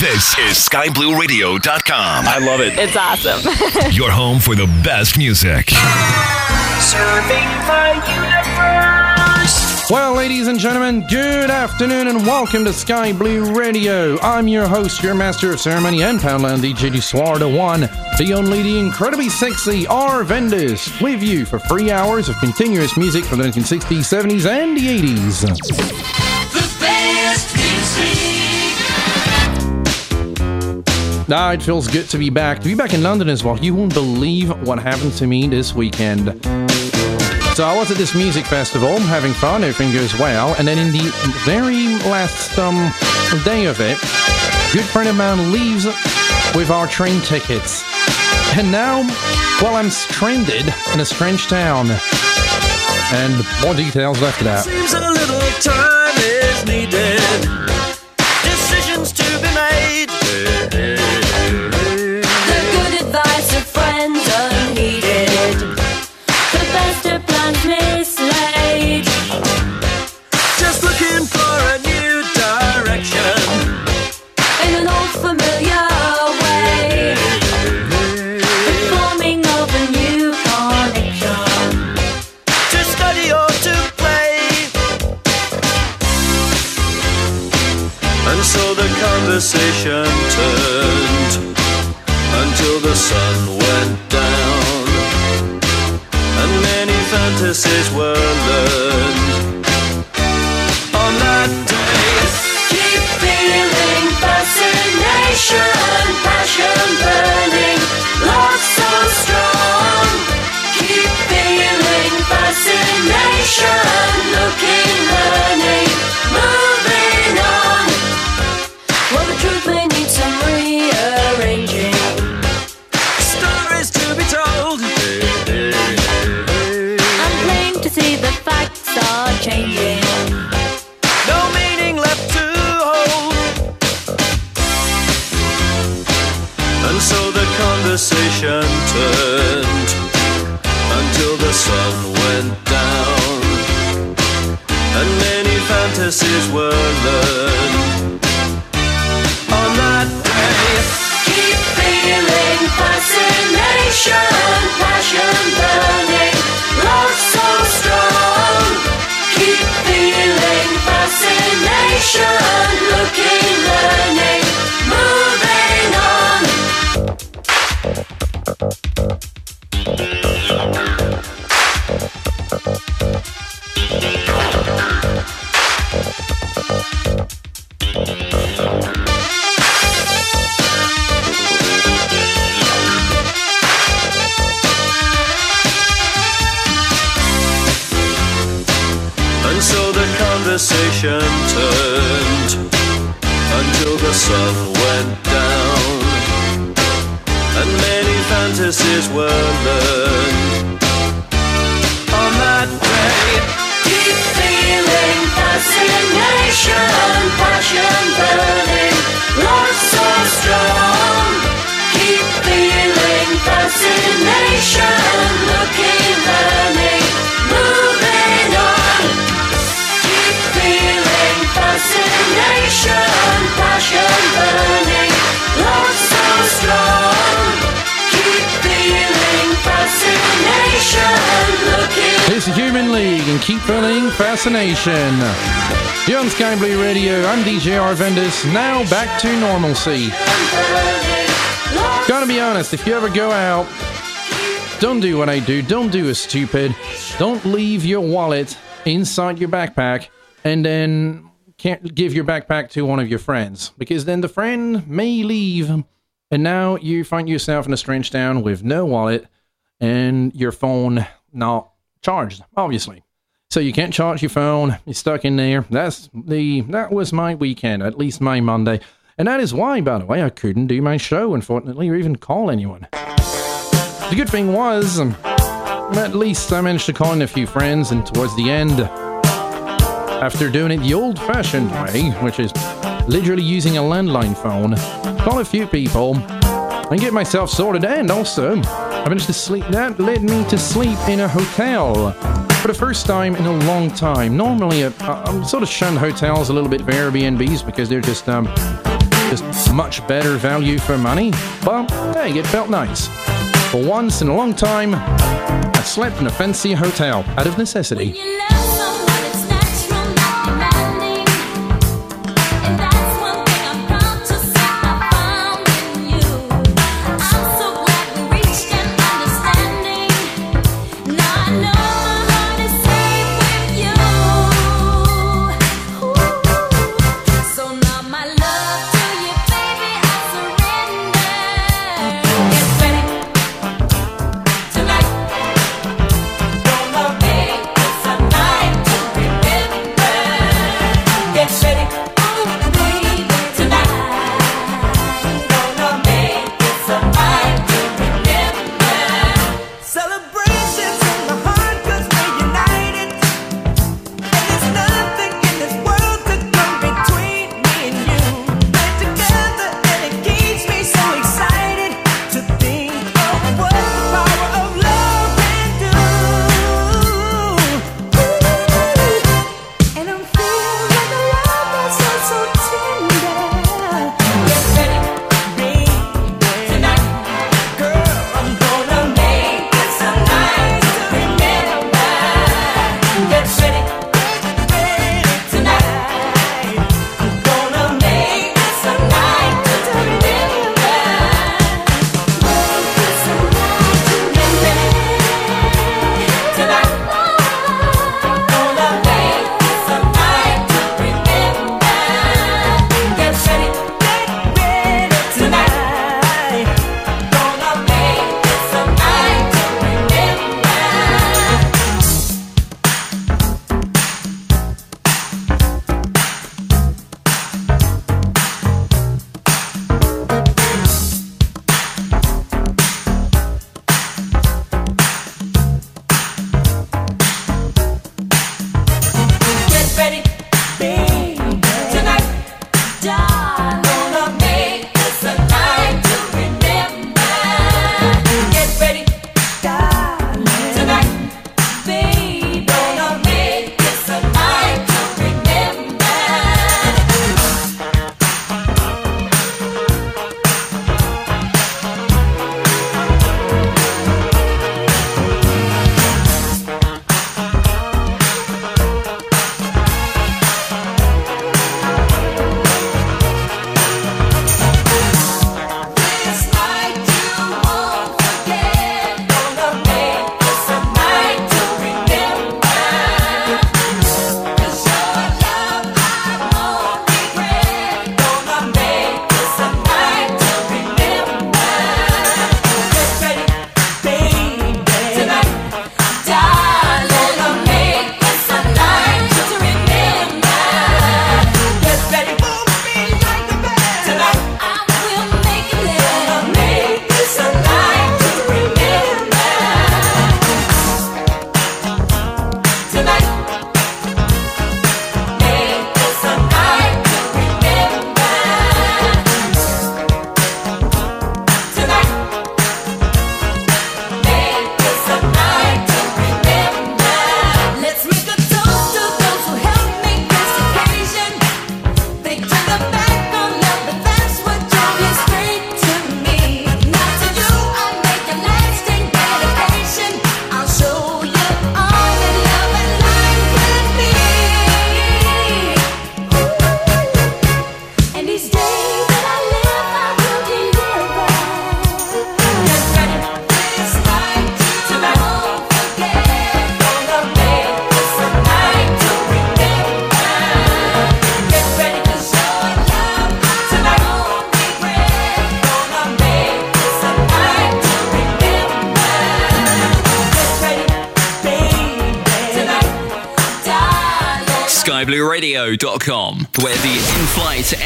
This is skyblueradio.com. I love it. It's awesome. Your home for the best music. Serving the universe. Well, ladies and gentlemen, good afternoon and welcome to Sky Blue Radio. I'm your host, your master of ceremony and Poundland DJ Dusoir, the one, the only, the incredibly sexy Arvandus, with you for three hours of continuous music from the 1960s, 70s, and the 80s. The best music. Ah, it feels good to be back. To be back in London as well. You won't believe what happened to me this weekend. So I was at this music festival, having fun, everything goes well, and then in the very last um, day of it, good friend of mine leaves with our train tickets. And now, well, I'm stranded in a strange town. And more details after that. Conversation fascination. You're on Sky Blue Radio. I'm DJ Arvandus. Now back to normalcy. Gotta be honest, if you ever go out, don't do what I do. Don't do a stupid. Don't leave your wallet inside your backpack and then can't give your backpack to one of your friends because then the friend may leave and now you find yourself in a strange town with no wallet and your phone not charged, obviously. So you can't charge your phone. You're stuck in there. That's the that was my weekend, at least my Monday. And that is why, by the way, I couldn't do my show, unfortunately, or even call anyone. The good thing was, um, at least I managed to call in a few friends, and towards the end, after doing it the old fashioned way, which is literally using a landline phone, call a few people, and get myself sorted. And also, I managed to sleep. That led me to sleep in a hotel for the first time in a long time. Normally, I, I'm sort of shun hotels a little bit for Airbnbs because they're just um, just much better value for money. But hey, it felt nice. For once in a long time, I slept in a fancy hotel out of necessity.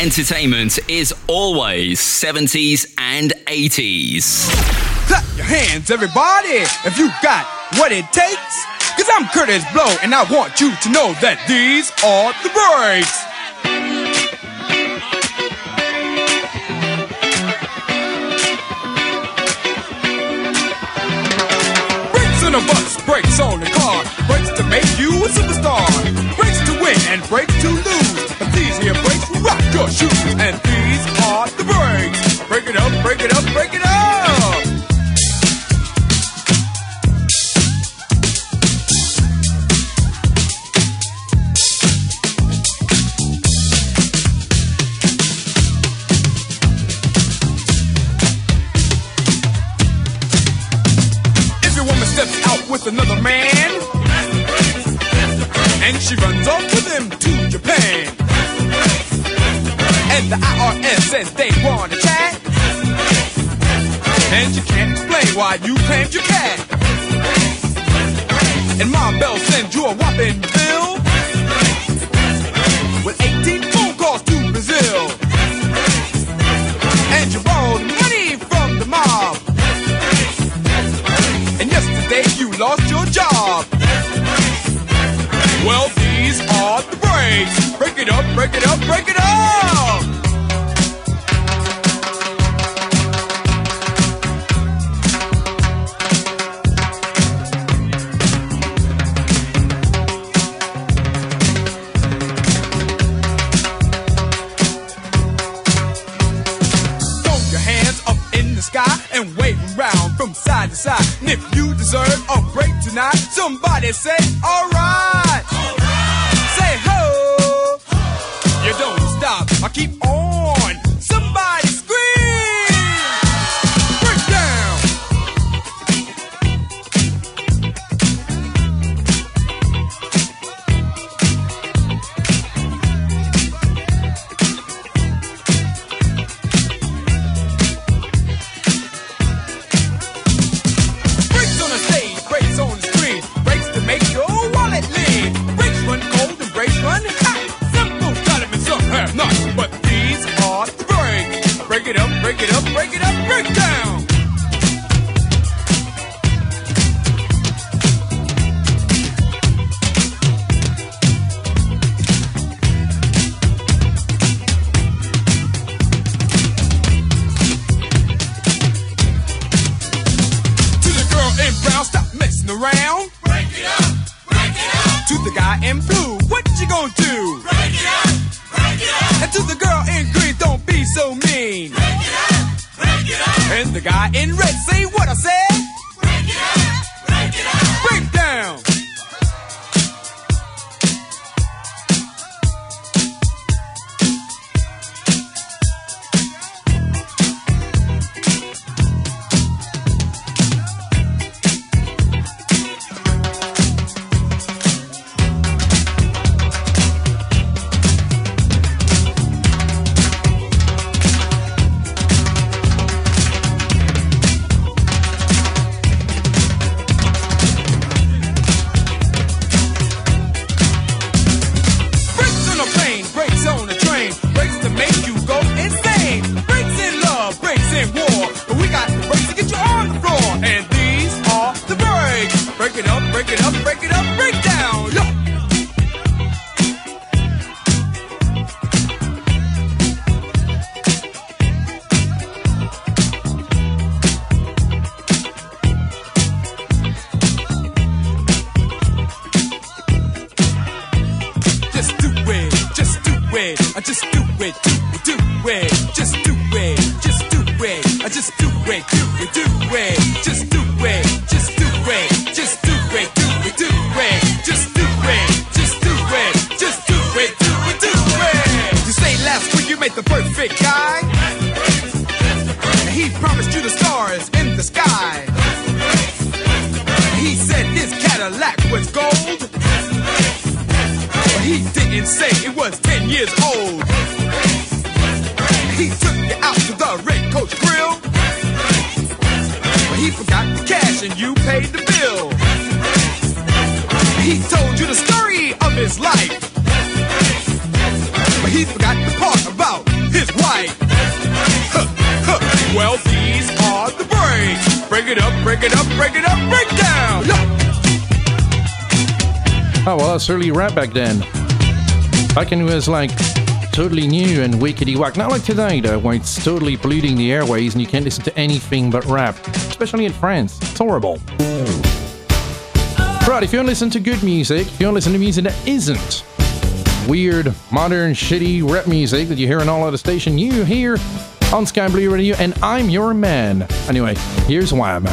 entertainment is always 70s and 80s. Clap your hands, everybody, if you got what it takes. Cause I'm Kurtis Blow, and I want you to know that these are the breaks. your shoes and deserve a break tonight. Somebody say, alright. Early rap back then. Back when it was like totally new and wickety whack. Not like today though, when it's totally polluting the airways and you can't listen to anything but rap, especially in France. It's horrible. Right, if you want to listen to good music, if you want to listen to music that isn't weird, modern, shitty rap music that you hear on all other stations, you hear on Sky Blue Radio, and I'm your man. Anyway, here's why I'm.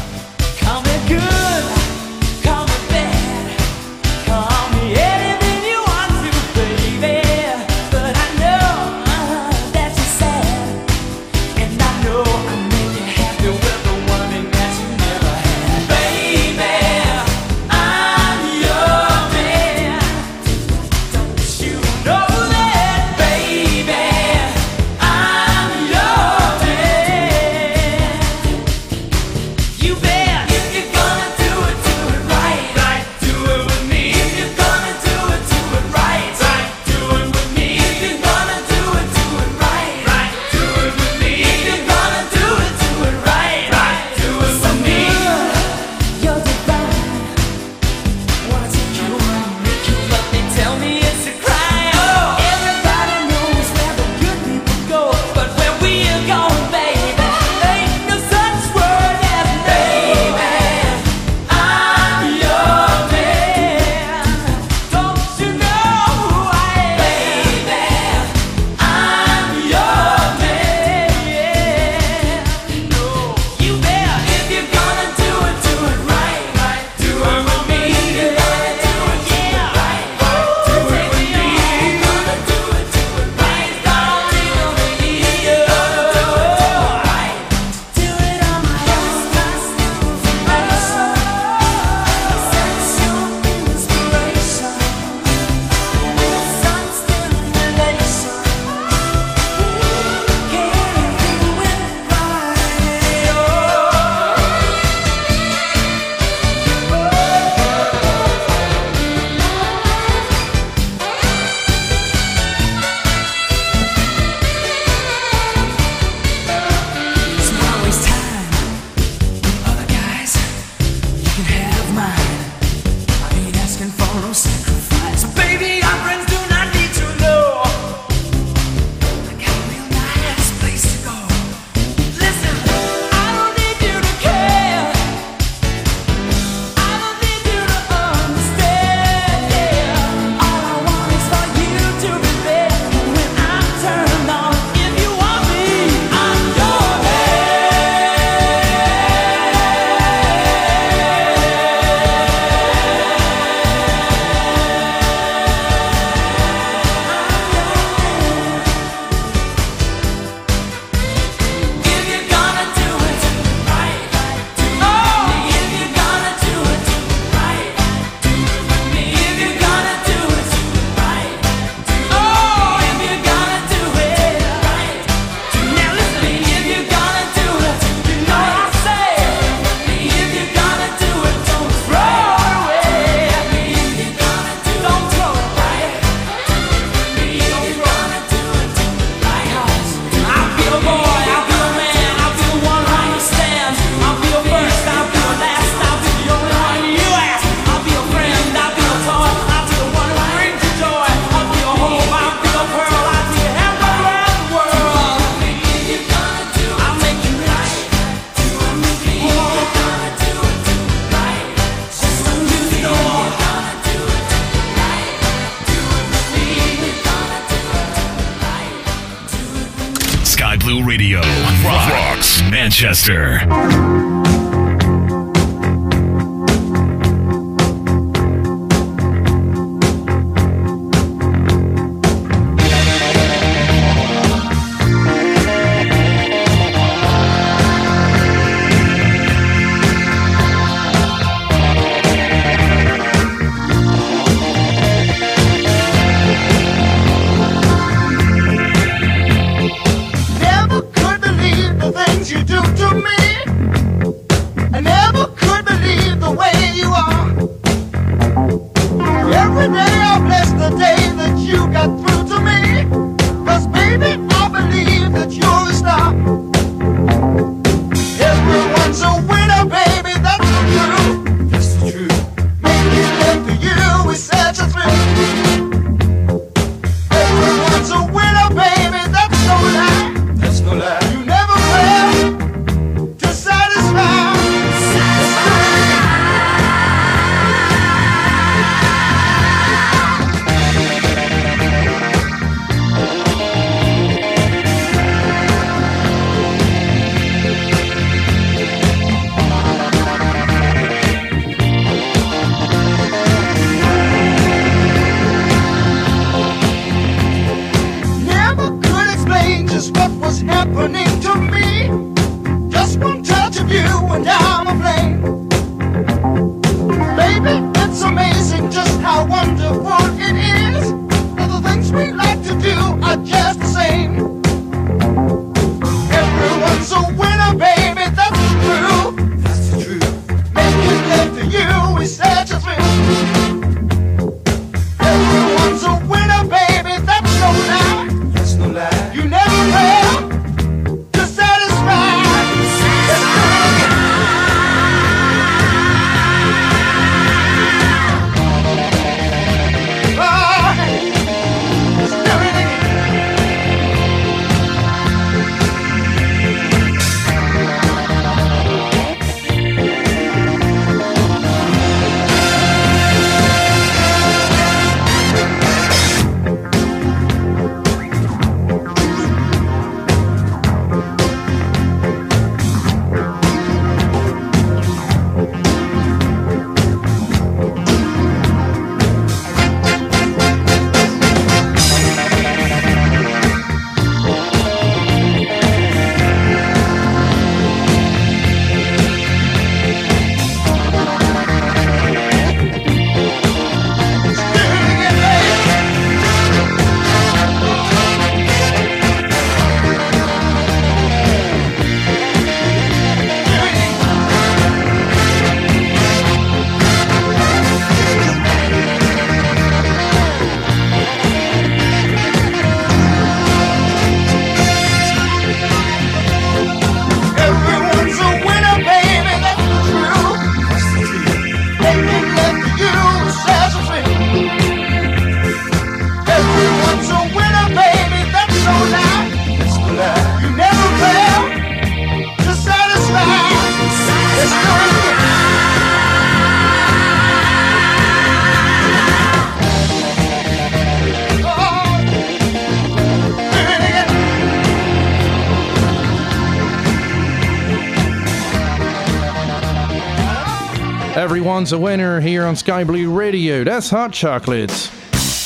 Everyone's a winner here on Sky Blue Radio. That's Hot Chocolates.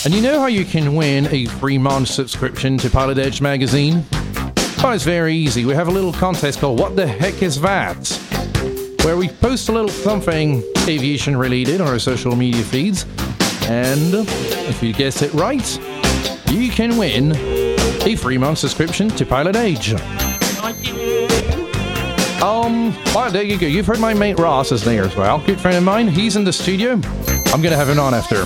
And you know how you can win a free month subscription to Pilot Edge magazine? Well, it's very easy. We have a little contest called What the Heck is That? Where we post a little something aviation related on our social media feeds. And if you guess it right, you can win a free month subscription to Pilot Edge. Um, well, there you go. You've heard my mate Ross is there as well. Good friend of mine. He's in the studio. I'm gonna have him on after.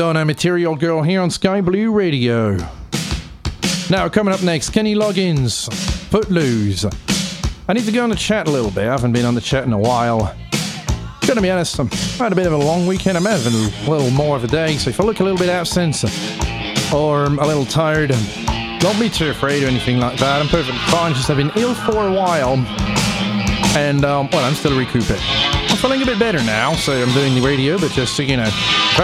Madonna Material Girl here on Sky Blue Radio. Now, coming up next, Kenny Loggins, Footloose. I need to go on the chat a little bit. I haven't been on the chat in a while. Gonna be honest, I'm- had a bit of a long weekend. I'm having a little more of a day, so if I look a little bit absent or a little tired, don't be too afraid or anything like that. I'm perfectly fine. Just I've been ill for a while, and um, well, I'm still recouping. I'm feeling a bit better now, so I'm doing the radio, but just so you know,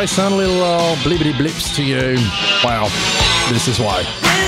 sound a little uh, blibbity blips to you, wow, this is why.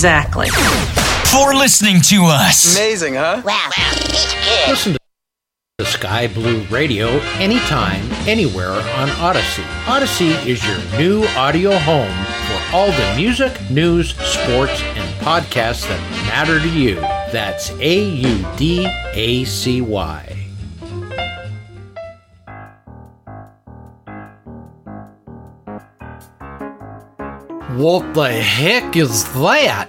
Exactly. for listening to us. Amazing, huh? Wow. Listen to the Sky Blue Radio anytime, anywhere on Audacy. Audacy is your new audio home for all the music, news, sports, and podcasts that matter to you. That's A U D A C Y. What the heck is that?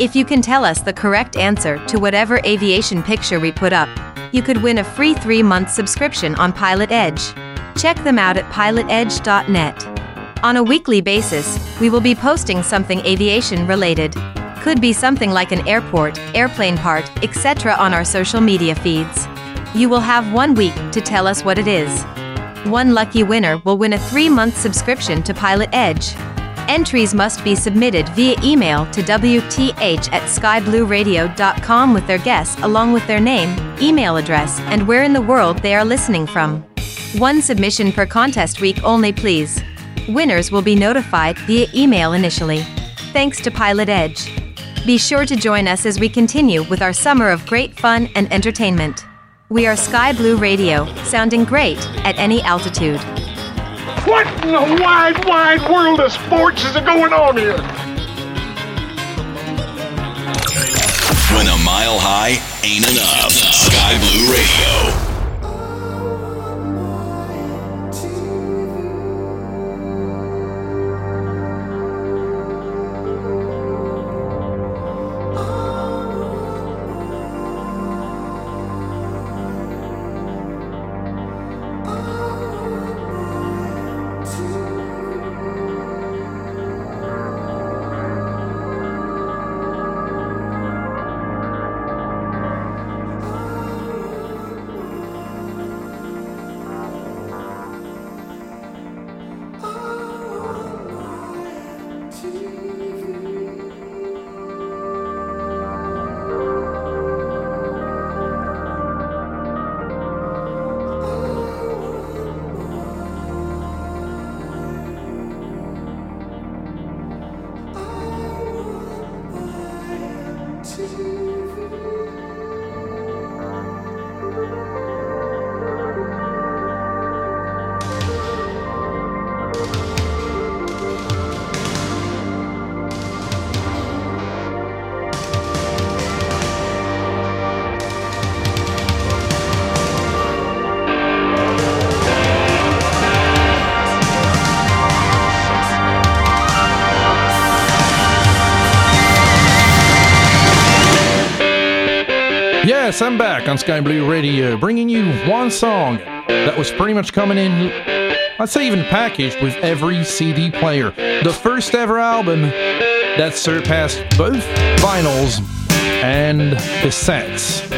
If you can tell us the correct answer to whatever aviation picture we put up, you could win a free three month subscription on Pilot Edge. Check them out at pilotedge.net. On a weekly basis, we will be posting something aviation related. Could be something like an airport, airplane part, etc. on our social media feeds. You will have one week to tell us what it is. One lucky winner will win a three month subscription to Pilot Edge. Entries must be submitted via email to WTH at skyblueradio.com with their guess along with their name, email address, and where in the world they are listening from. One submission per contest week only, please. Winners will be notified via email initially. Thanks to Pilot Edge. Be sure to join us as we continue with our summer of great fun and entertainment. We are Sky Blue Radio, sounding great at any altitude. What in the wide, wide world of sports is going on here? When a mile high ain't enough. Sky Blue Radio. Yes, I'm back on Sky Blue Radio, bringing you one song that was pretty much coming in, I'd say even packaged with every CD player. The first ever album that surpassed both vinyls and cassettes.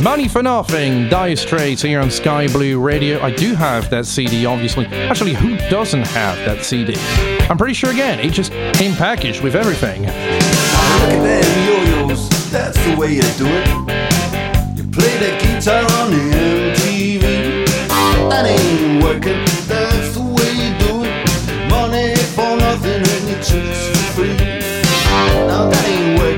Money for Nothing, Dire Straits here on Sky Blue Radio. I do have that CD, obviously. Actually, who doesn't have that CD? I'm pretty sure, again, it just came packaged with everything. Look at them yo-yos, that's the way you do it. Play the guitar on MTV. That ain't working, that's the way you do it. Money for nothing and your chicks for free. Now that ain't working,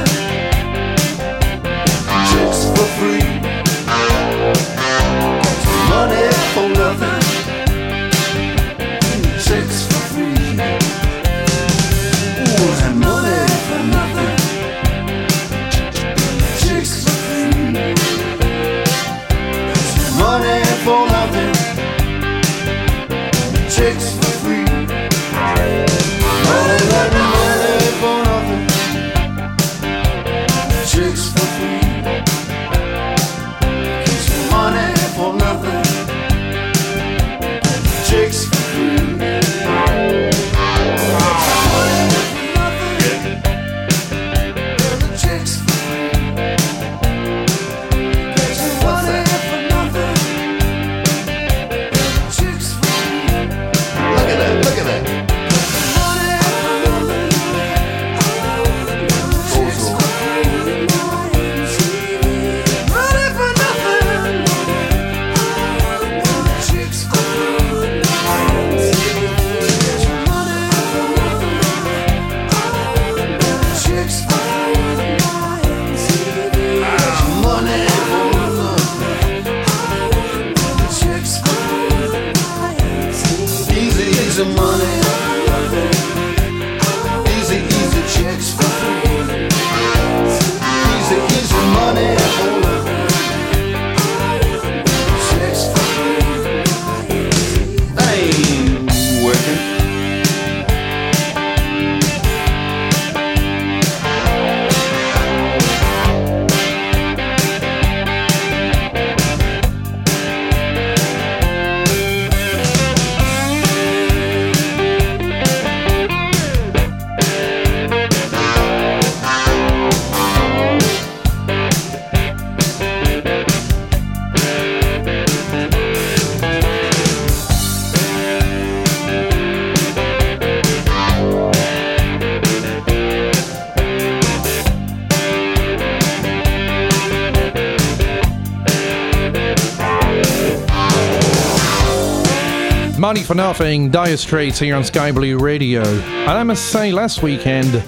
Money for Nothing, Dire Straits here on Sky Blue Radio. And I must say, last weekend,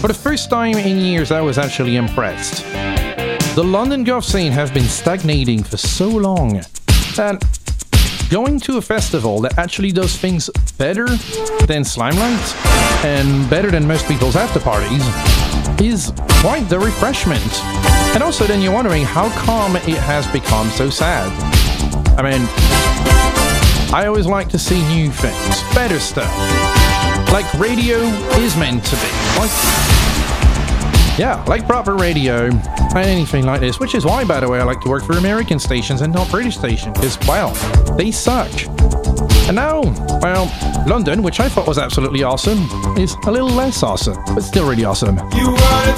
for the first time in years, I was actually impressed. The London goth scene has been stagnating for so long that going to a festival that actually does things better than Slimelight and better than most people's after parties is quite the refreshment. And also, then you're wondering how come it has become so sad. I mean, I always like to see new things, better stuff. Like radio is meant to be. Like, yeah, like proper radio and anything like this. Which is why, by the way, I like to work for American stations and not British stations. Because, well, they suck. And now, well, London, which I thought was absolutely awesome, is a little less awesome, but still really awesome. You are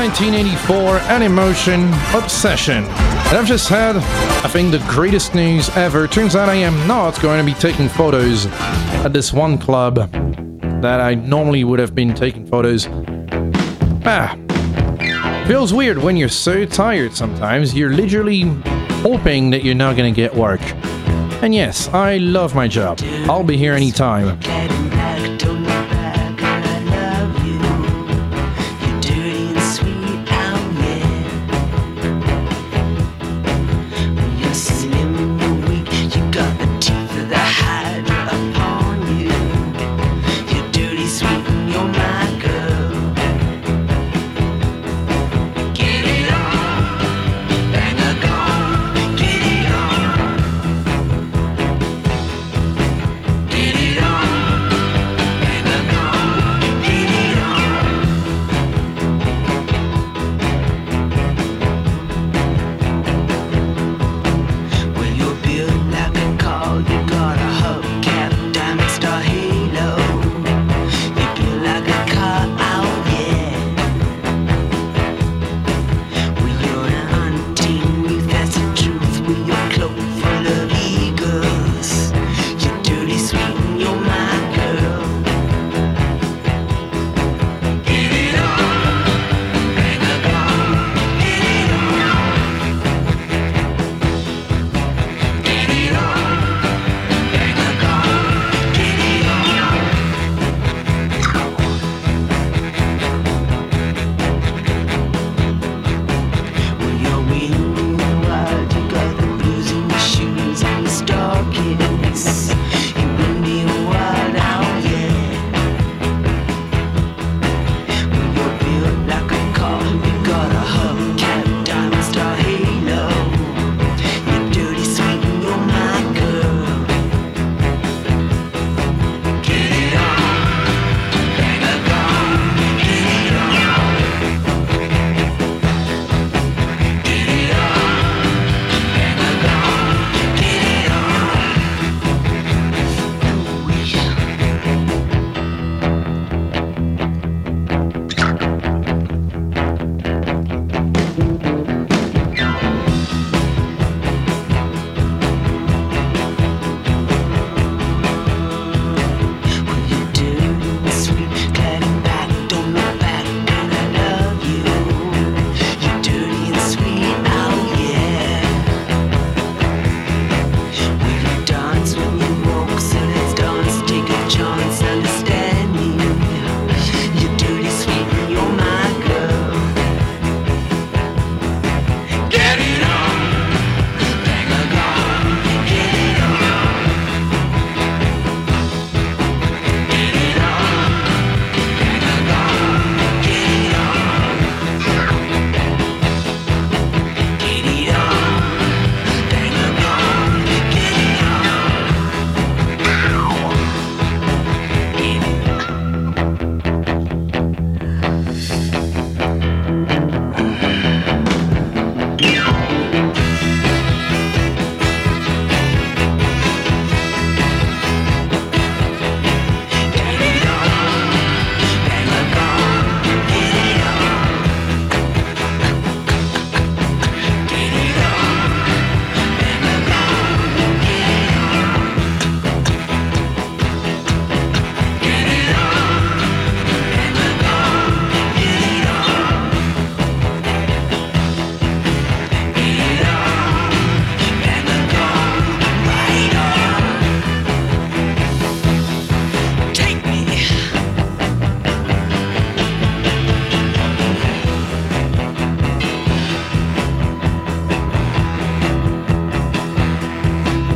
1984, Animotion, Obsession. And I've just had, I think, the greatest news ever. Turns out I am not going to be taking photos at this one club that I normally would have been taking photos. Ah, feels weird when you're so tired sometimes. You're literally hoping that you're not going to get work. And yes, I love my job. I'll be here anytime.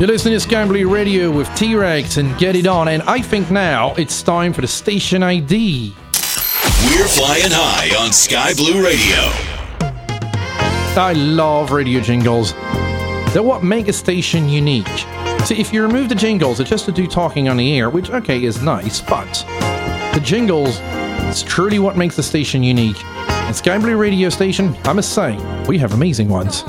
You're listening to Sky Blue Radio with T-Rex and Get It On, and I think now it's time for the station ID. We're flying high on Sky Blue Radio. I love radio jingles. They're what make a station unique. See, if you remove the jingles, it's just to do talking on the air, which, okay, is nice, but the jingles is truly what makes the station unique. And Sky Blue Radio Station, I must say, we have amazing ones.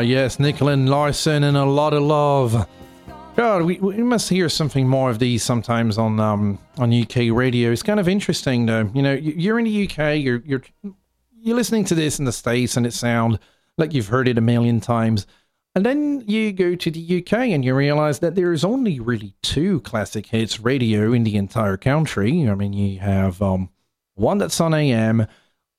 Yes, Nicolette Larson and a lot of love. God, we, we must hear something more of these sometimes on um on UK radio. It's kind of interesting though. You know, you're in the UK, you're you're you're listening to this in the States and it sound like you've heard it a million times. And then you go to the UK and you realize that there's only really two classic hits radio in the entire country. I mean, you have um one that's on AM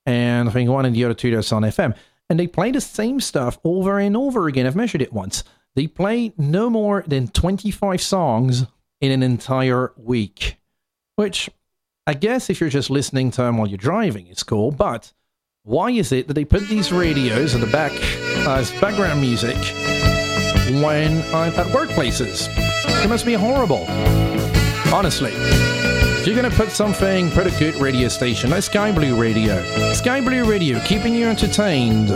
and I think one and the other two that's on FM. And they play the same stuff over and over again. I've measured it once. They play no more than 25 songs in an entire week, which I guess if you're just listening to them while you're driving, it's cool. But why is it that they put these radios at the back as background music when I'm at workplaces? It must be horrible. Honestly. You're going to put something, put a good radio station like Sky Blue Radio. Sky Blue Radio, keeping you entertained.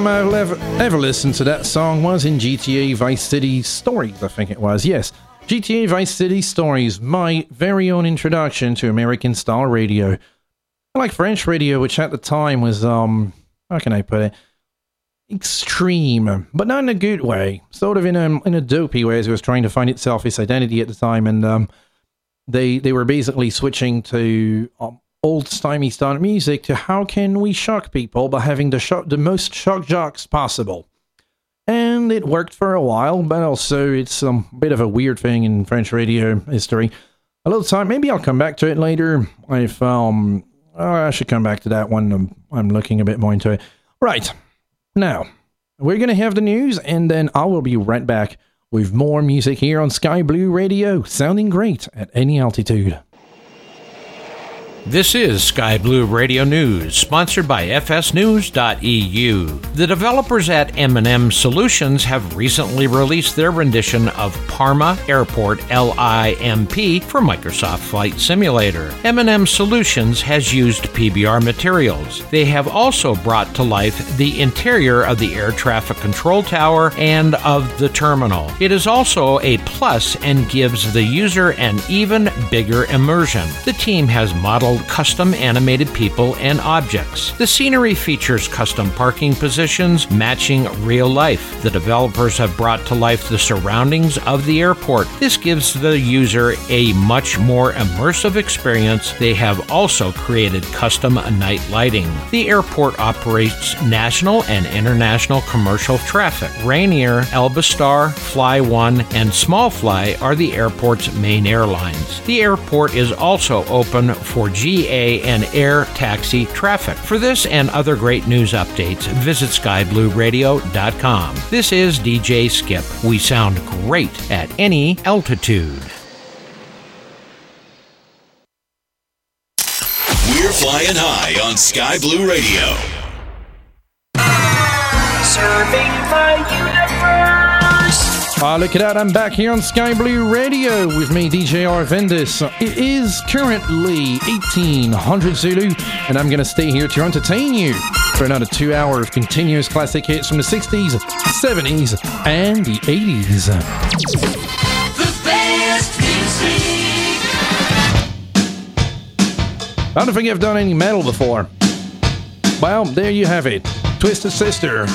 Time I've ever, ever listened to that song was in GTA Vice City Stories, I think it was. Yes, GTA Vice City Stories, my very own introduction to American style radio. I like French radio, which at the time was, um, how can I put it? Extreme, but not in a good way. Sort of in a in a dopey way, as it was trying to find itself its identity at the time, and um, they they were basically switching to um, old stymie style music to how can we shock people by having the the most shock jocks possible. and it worked for a while, but also it's a bit of a weird thing in French radio history. A little time, maybe I'll come back to it later. If um, oh, I should come back to that one. I'm, I'm looking a bit more into it. Right now, we're gonna have the news, and then I will be right back with more music here on Sky Blue Radio, sounding great at any altitude. This is Sky Blue Radio News, sponsored by fsnews.eu. The developers at M&M Solutions have recently released their rendition of Parma Airport LIMP for Microsoft Flight Simulator. M&M Solutions has used PBR materials. They have also brought to life the interior of the air traffic control tower and of the terminal. It is also a plus and gives the user an even bigger immersion. The team has modeled custom animated people and objects. The scenery features custom parking positions matching real life. The developers have brought to life the surroundings of the airport. This gives the user a much more immersive experience. They have also created custom night lighting. The airport operates national and international commercial traffic. Ryanair, AlbaStar, Fly One, and Small Fly are the airport's main airlines. The airport is also open for GA and air taxi traffic. For this and other great news updates, visit skyblueradio.com. This is DJ Skip. We sound great at any altitude. We're flying high on Sky Blue Radio. Serving the universe. Ah, look at that. I'm back here on Sky Blue Radio with me, DJ Arvandus. It is currently 1800 Zulu, and I'm going to stay here to entertain you for another two hours of continuous classic hits from the 60s, 70s, and the 80s. The best music. I don't think I've done any metal before. Well, there you have it. Twisted Sister.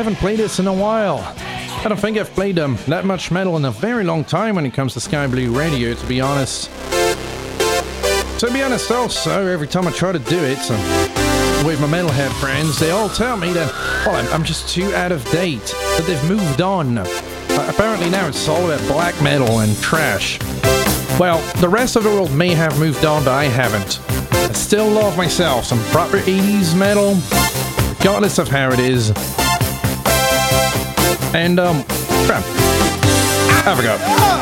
Haven't played this in a while. I don't think I've played um, that much metal in a very long time when it comes to Sky Blue Radio, to be honest. To be honest, also, every time I try to do it um, with my metalhead friends, they all tell me that, well, I'm, I'm just too out of date, that they've moved on. Uh, apparently now it's all about black metal and thrash. Well, the rest of the world may have moved on, but I haven't. I still love myself some proper 80s metal, regardless of how it is. And, um, crap. I forgot.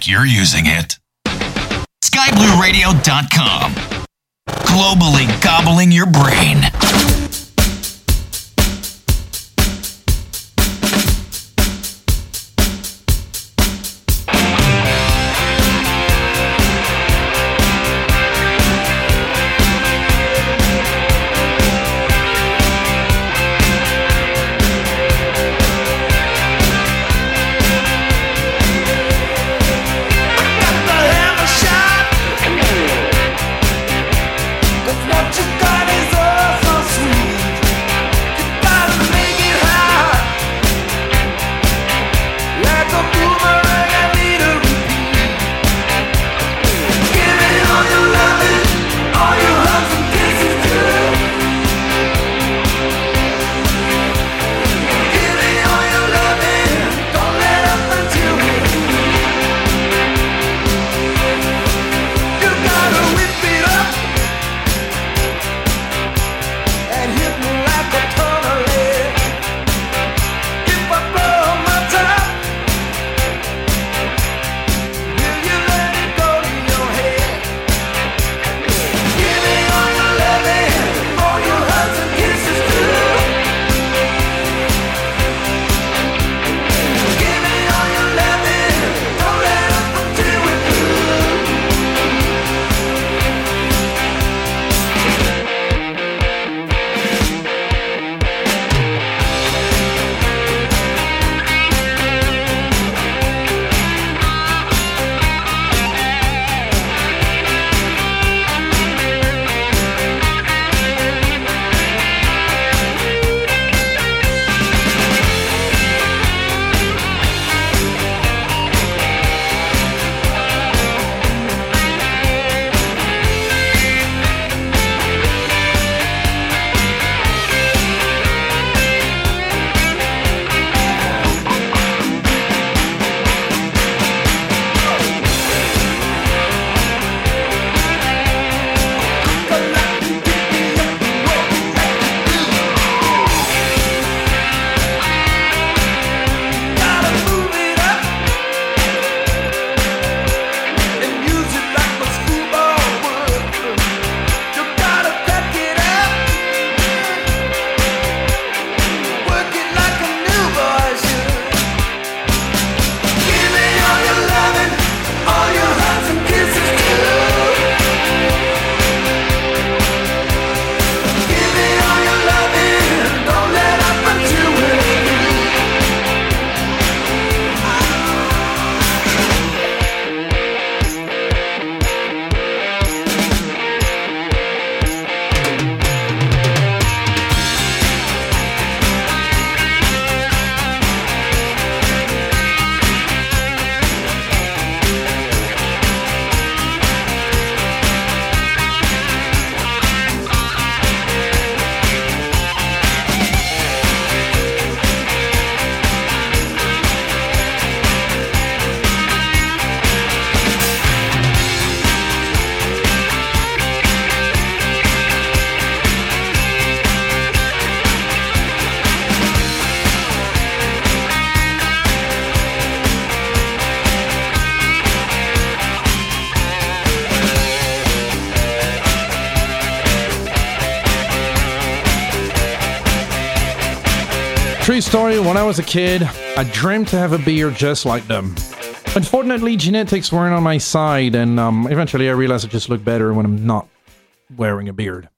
Like you're using it. SkyBlueRadio.com. Globally gobbling your brain. story when I was a kid, I dreamed to have a beard just like them. Unfortunately, genetics weren't on my side, and um, eventually I realized I just look better when I'm not wearing a beard.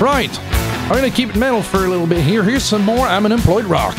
Right, I'm gonna keep it metal for a little bit here. Here's some more I'm an employed rock.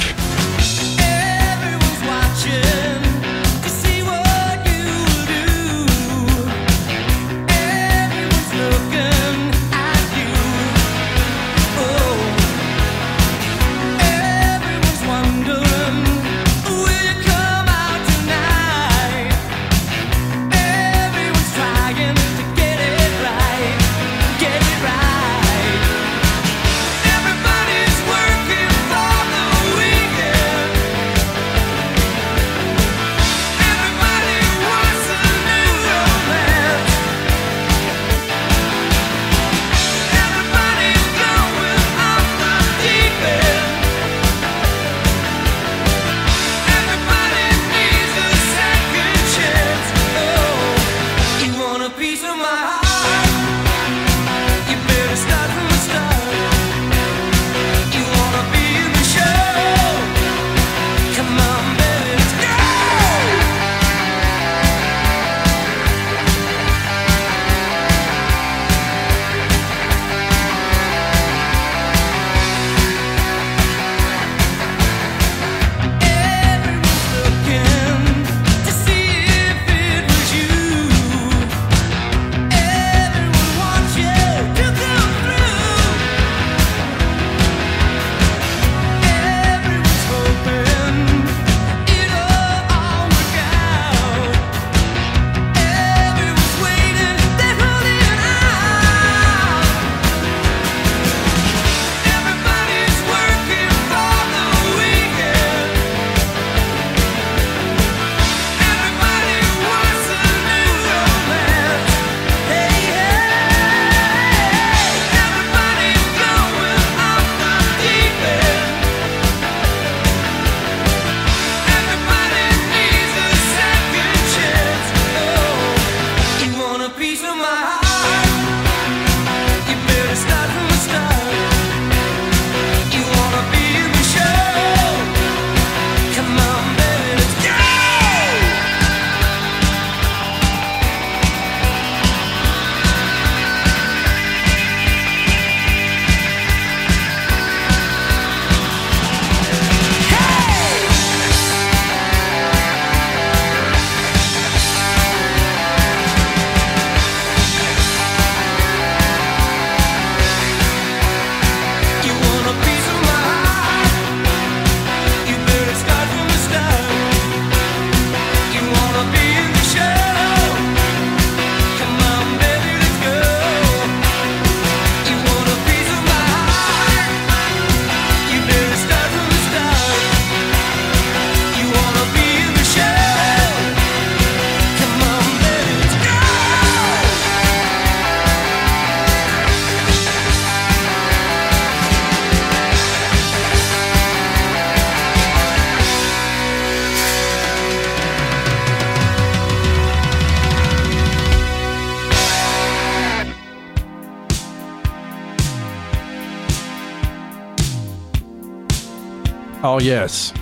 Oh, yes.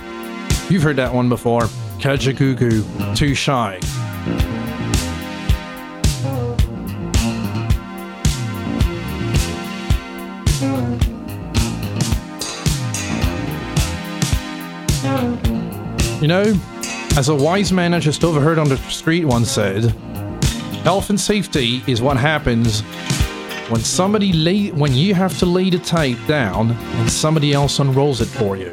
You've heard that one before. Kajagoogoo, too shy. You know, as a wise man I just overheard on the street once said, health and safety is what happens when somebody lay, when you have to lay the tape down and somebody else unrolls it for you.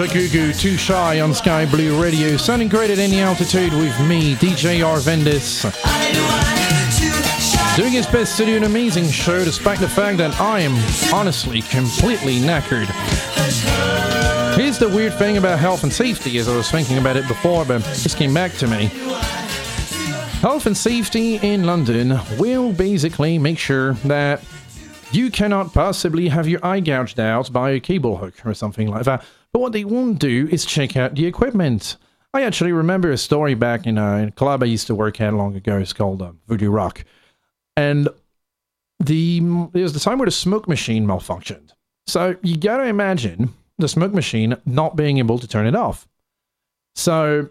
Shy. Kajagoogoo, Too Shy on Sky Blue Radio, sounding great at any altitude with me, DJ Arvandus. Doing his best to do an amazing show despite the fact that I am honestly completely knackered. Here's the weird thing about health and safety, as I was thinking about it before, but this came back to me. Health and safety in London will basically make sure that you cannot possibly have your eye gouged out by a cable hook or something like that. But what they won't do is check out the equipment. I actually remember a story back in a club I used to work at long ago. It's called uh, Voodoo Rock. And the it was the time where the smoke machine malfunctioned. So you gotta imagine the smoke machine not being able to turn it off. So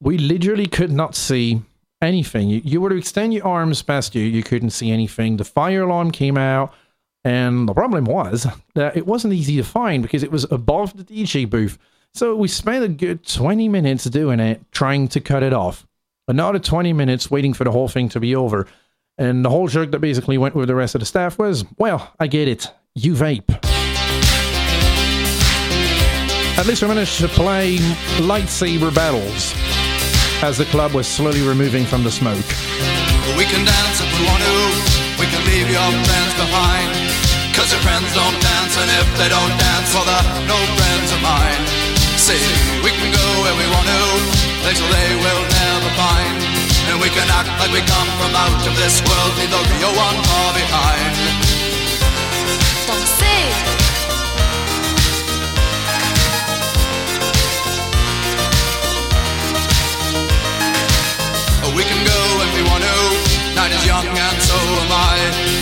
we literally could not see anything. You, you were to extend your arms past you, you couldn't see anything. The fire alarm came out, and the problem was that it wasn't easy to find because it was above the DJ booth. So we spent a good 20 minutes doing it, trying to cut it off. Another 20 minutes waiting for the whole thing to be over. And the whole joke that basically went with the rest of the staff was, well, I get it. You vape. At least we managed to play lightsaber battles as the club was slowly removing from the smoke. We can dance if we want to. We can leave your friends behind. Cause your friends don't dance, and if they don't dance, well, they're no friends of mine. See, we can go where we want to, places they will never find. And we can act like we come from out of this world, leave the real one far behind. Dansez We can go if we want to. Night is young and so am I.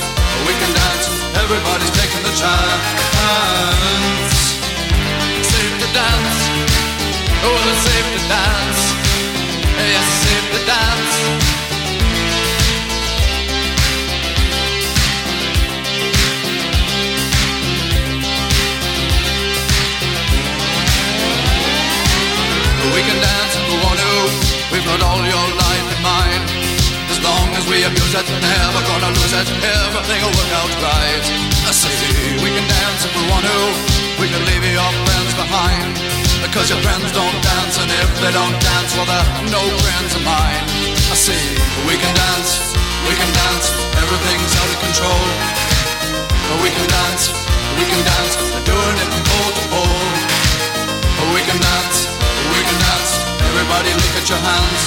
we can dance, everybody's taking the chance. Safe to dance, oh it's safe to dance, yes it's safe to dance. We can dance if we want to. We've got all your we abuse it, never gonna lose it. Everything will work out right. I we can dance if we want to. We can leave your friends behind. Because your friends don't dance, and if they don't dance, well they're no friends of mine. I we can dance, we can dance. Everything's out of control. We can dance, we can dance. They're doing it from pole to pole. We can dance, we can dance. Everybody look at your hands.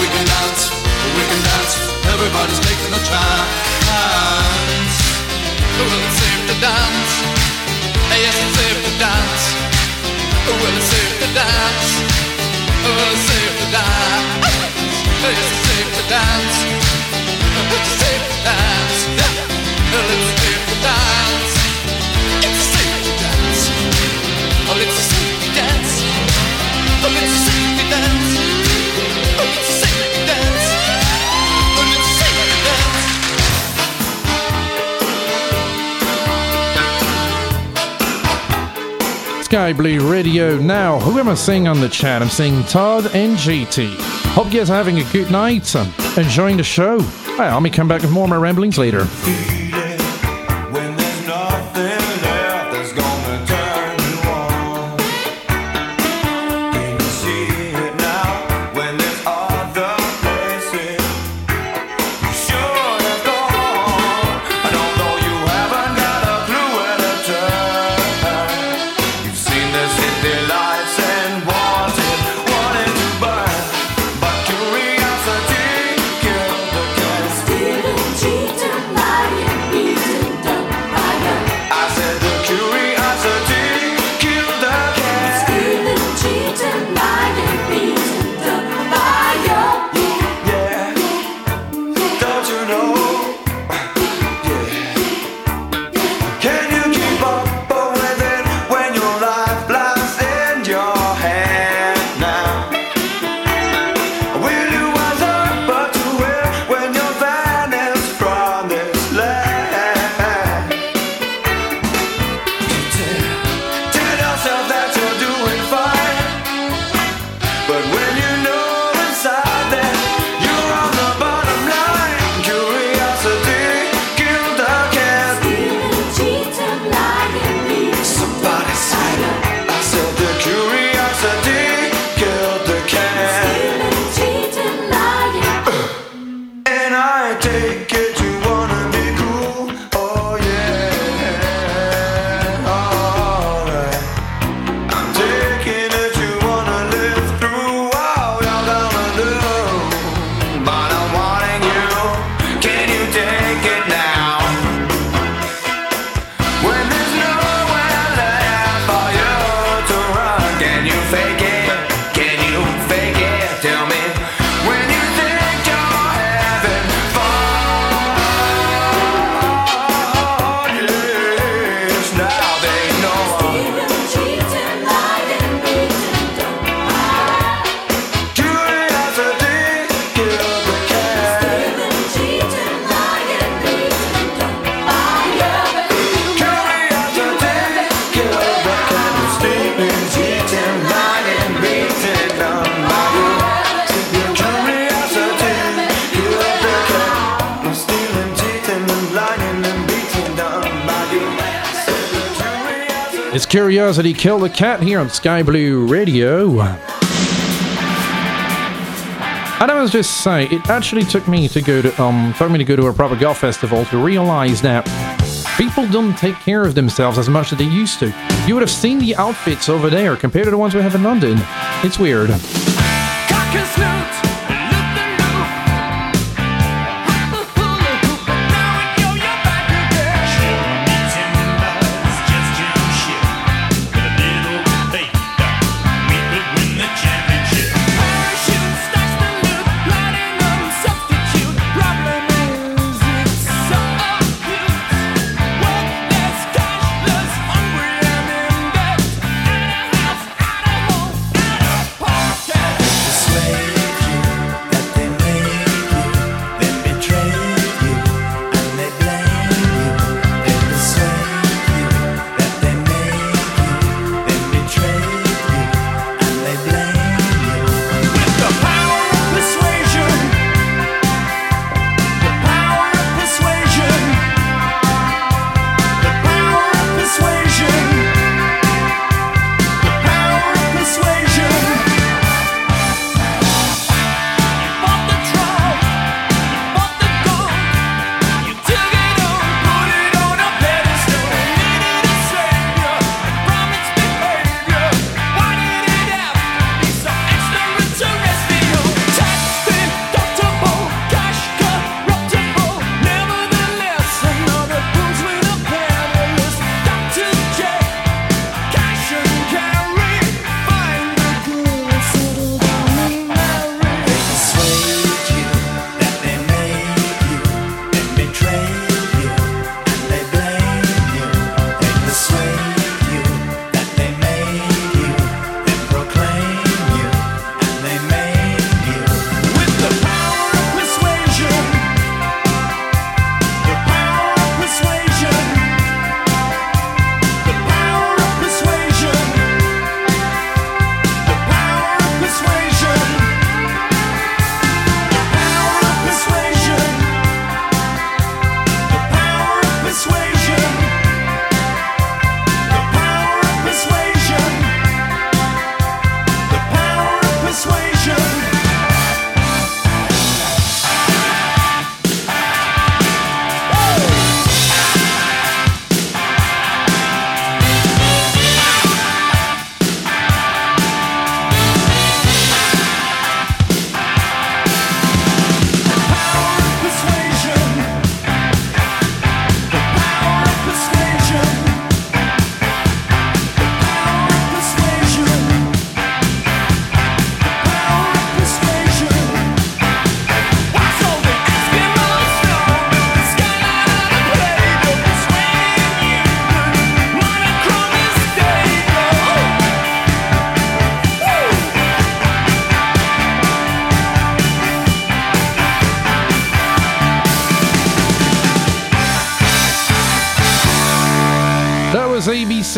We can dance, we can dance. Everybody's making a chance. Well, it's safe to dance. Yes, it's safe to dance. Well, it's safe to dance. Well, it's safe to dance. Yes, it's safe to dance. It's safe to dance. Well, it's safe to dance. Sky Blue Radio now. Who am I seeing on the chat? I'm seeing Todd and GT. Hope you guys are having a good night. and enjoying the show. I'll be coming back with more of my ramblings later. Curiosity Kill the Cat here on Sky Blue Radio. And I must just say, it actually took me to go to um took me to go to a proper goth festival to realize that people don't take care of themselves as much as they used to. You would have seen the outfits over there compared to the ones we have in London. It's weird.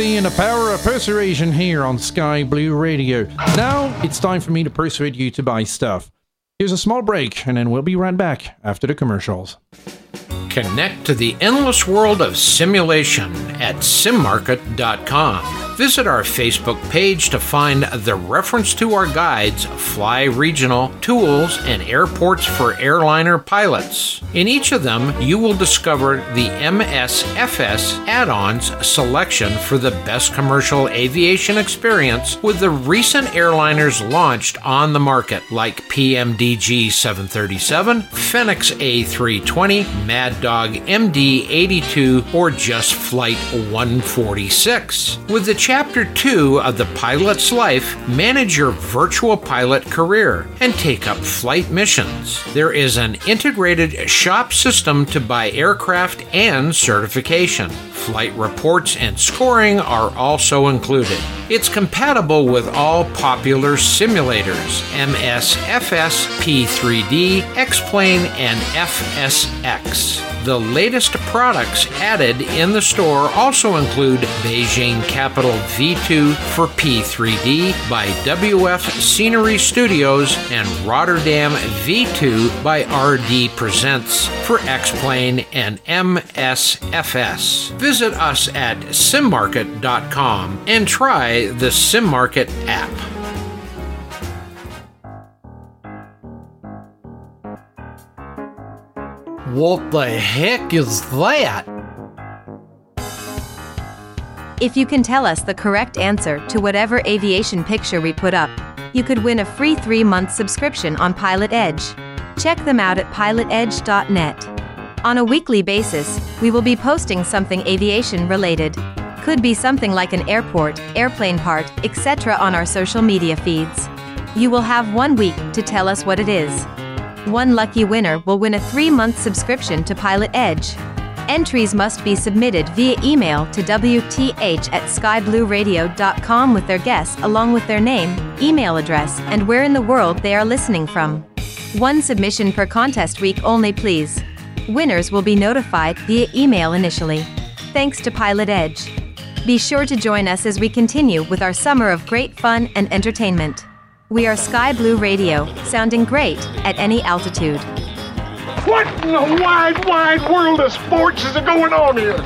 And the power of persuasion here on Sky Blue Radio. Now it's time for me to persuade you to buy stuff. Here's a small break, and then we'll be right back after the commercials. Connect to the endless world of simulation at simmarket.com. Visit our Facebook page to find the reference to our guides, Fly Regional, Tools, and Airports for Airliner Pilots. In each of them, you will discover the MSFS add ons selection for the best commercial aviation experience with the recent airliners launched on the market, like PMDG 737, Fenix A320, Mad Dog MD 82, or just Flight 146. With the Chapter 2 of the pilot's life, manage your virtual pilot career and take up flight missions. There is an integrated shop system to buy aircraft and certification. Flight reports and scoring are also included. It's compatible with all popular simulators MSFS, P3D, X-Plane, and FSX. The latest products added in the store also include Beijing Capital V2 for P3D by WF Scenery Studios and Rotterdam V2 by RDPresets for X-Plane and MSFS. Visit us at simmarket.com and try the SimMarket app. What the heck is that? If you can tell us the correct answer to whatever aviation picture we put up, you could win a free three month subscription on Pilot Edge. Check them out at pilotedge.net. On a weekly basis, we will be posting something aviation related. Could be something like an airport, airplane part, etc. on our social media feeds. You will have one week to tell us what it is. One lucky winner will win a three month subscription to Pilot Edge. Entries must be submitted via email to WTH at skyblueradio.com with their guess along with their name, email address, and where in the world they are listening from. One submission per contest week only, please. Winners will be notified via email initially. Thanks to Pilot Edge. Be sure to join us as we continue with our summer of great fun and entertainment. We are Sky Blue Radio, sounding great at any altitude. What in the wide, wide world of sports is going on here?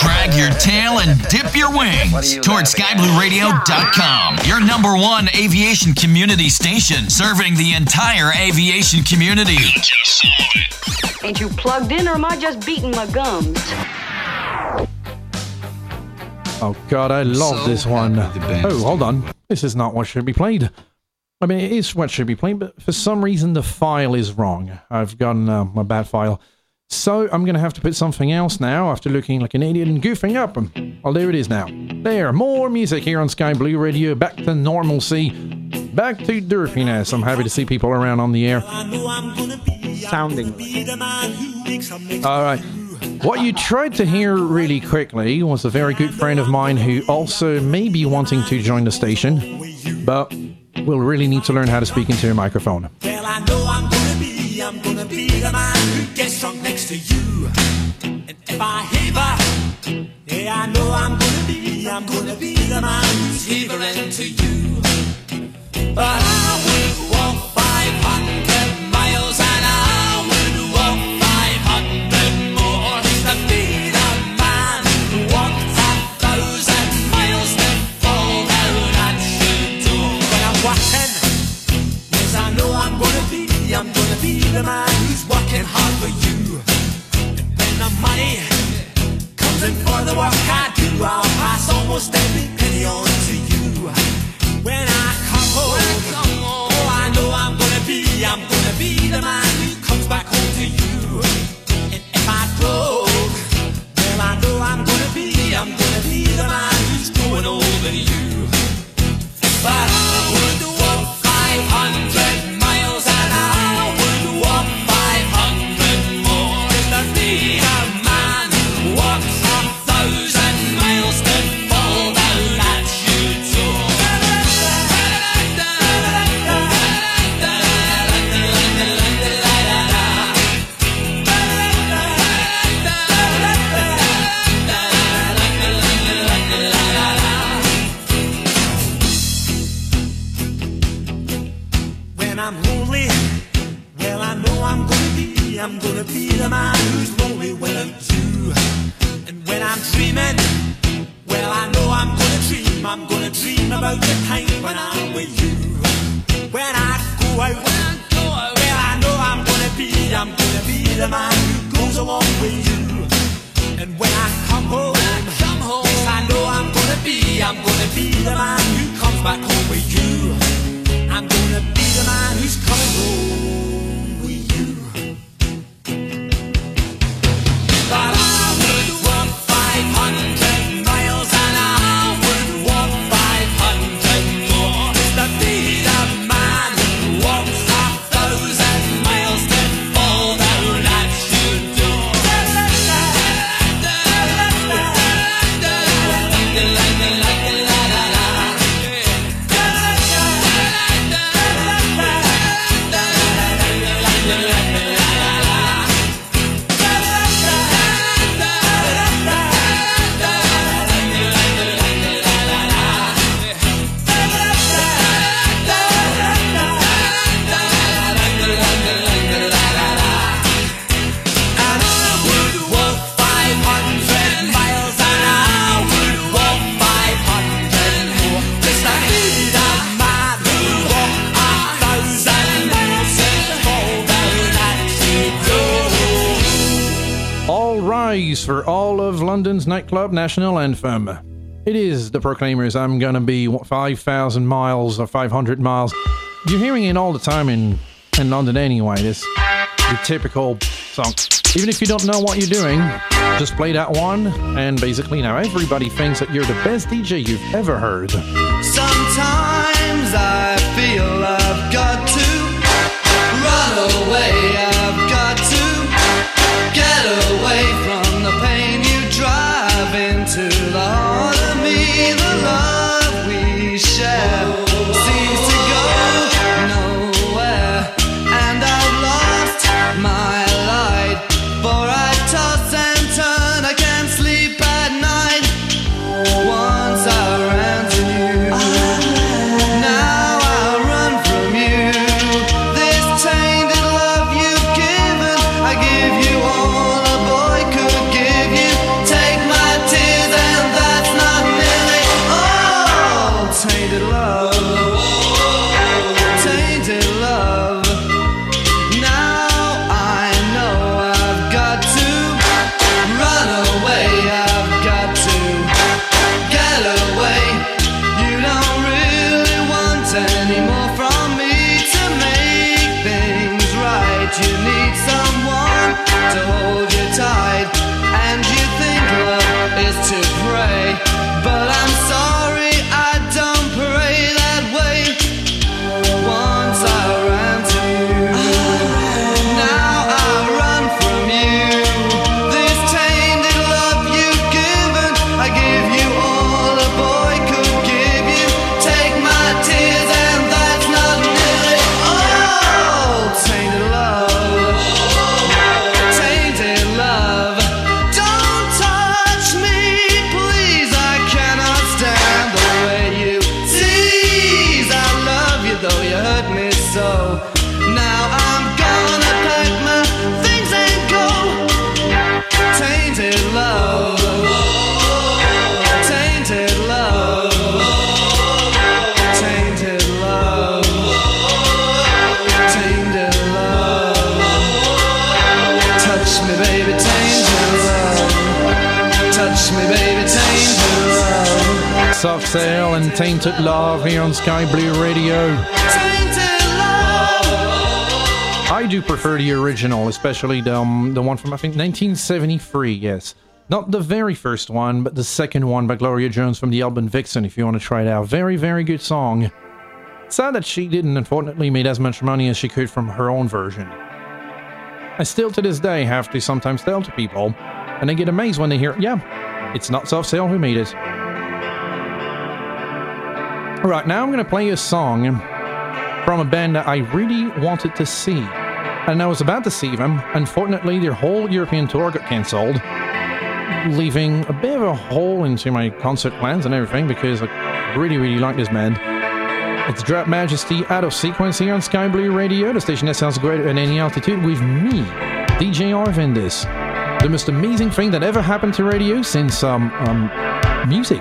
Drag your tail and dip your wings towards skyblueradio.com, your number one aviation community station, serving the entire aviation community. Ain't you plugged in or am I just beating my gums? Oh god, I love So this one. happy the band's Oh, hold on. This is not what should be played. I mean, it is what should be played, but for some reason the file is wrong. I've gotten uh, my bad file. So I'm going to have to put something else now after looking like an idiot and goofing up. And, well, there it is now. There, more music here on Sky Blue Radio. Back to normalcy. Back to derpiness. I'm happy to see people around on the air. Sounding. All right. What you tried to hear really quickly was a very good friend of mine who also may be wanting to join the station, but will really need to learn how to speak into a microphone. Well, I know I'm gonna be, I'm gonna be the man who gets drunk next to you. And if I yeah, I know I'm gonna be, I'm gonna be the man who's to you. But I would walk 500 the man who's working hard for you. The money comes in for the work I do, I'll pass almost every penny on to you. When I come home, oh, I know I'm gonna be, I'm gonna be the man who comes back home to you. And if I broke, well, I know I'm gonna be, I'm gonna be the man who's growing older than you. But I would walk 500 dreaming, well I know I'm gonna dream, I'm gonna dream about the time when I'm with you. When I go out, go out. well I know I'm gonna be, I'm gonna be the man who goes along with you. And when I come home, yes I know I'm gonna be, I'm gonna be the man who comes back home with you. I'm gonna be the man who's coming home nightclub national anthem. It is the Proclaimers. I'm gonna be 5,000 miles or 500 miles. You're hearing it all the time in, in London anyway. This the typical song. Even if you don't know what you're doing, just play that one, and basically now everybody thinks that you're the best DJ you've ever heard. Sometimes And Tainted Love here on Sky Blue Radio. I do prefer the original, especially the, um, the one from, I think, 1973, yes. Not the very first one, but the second one by Gloria Jones from the album Vixen, if you want to try it out. Very, very good song. Sad that she didn't, unfortunately, make as much money as she could from her own version. I still to this day have to sometimes tell to people, and they get amazed when they hear, yeah, it's not Soft Cell who made it. Right, now I'm going to play a song from a band that I really wanted to see. And I was about to see them. Unfortunately, their whole European tour got cancelled, leaving a bit of a hole into my concert plans and everything because I really, really like this band. It's Drab Majesty out of sequence here on Sky Blue Radio, the station that sounds greater at any altitude, with me, DJ Arvandus. The most amazing thing that ever happened to radio since um, um music.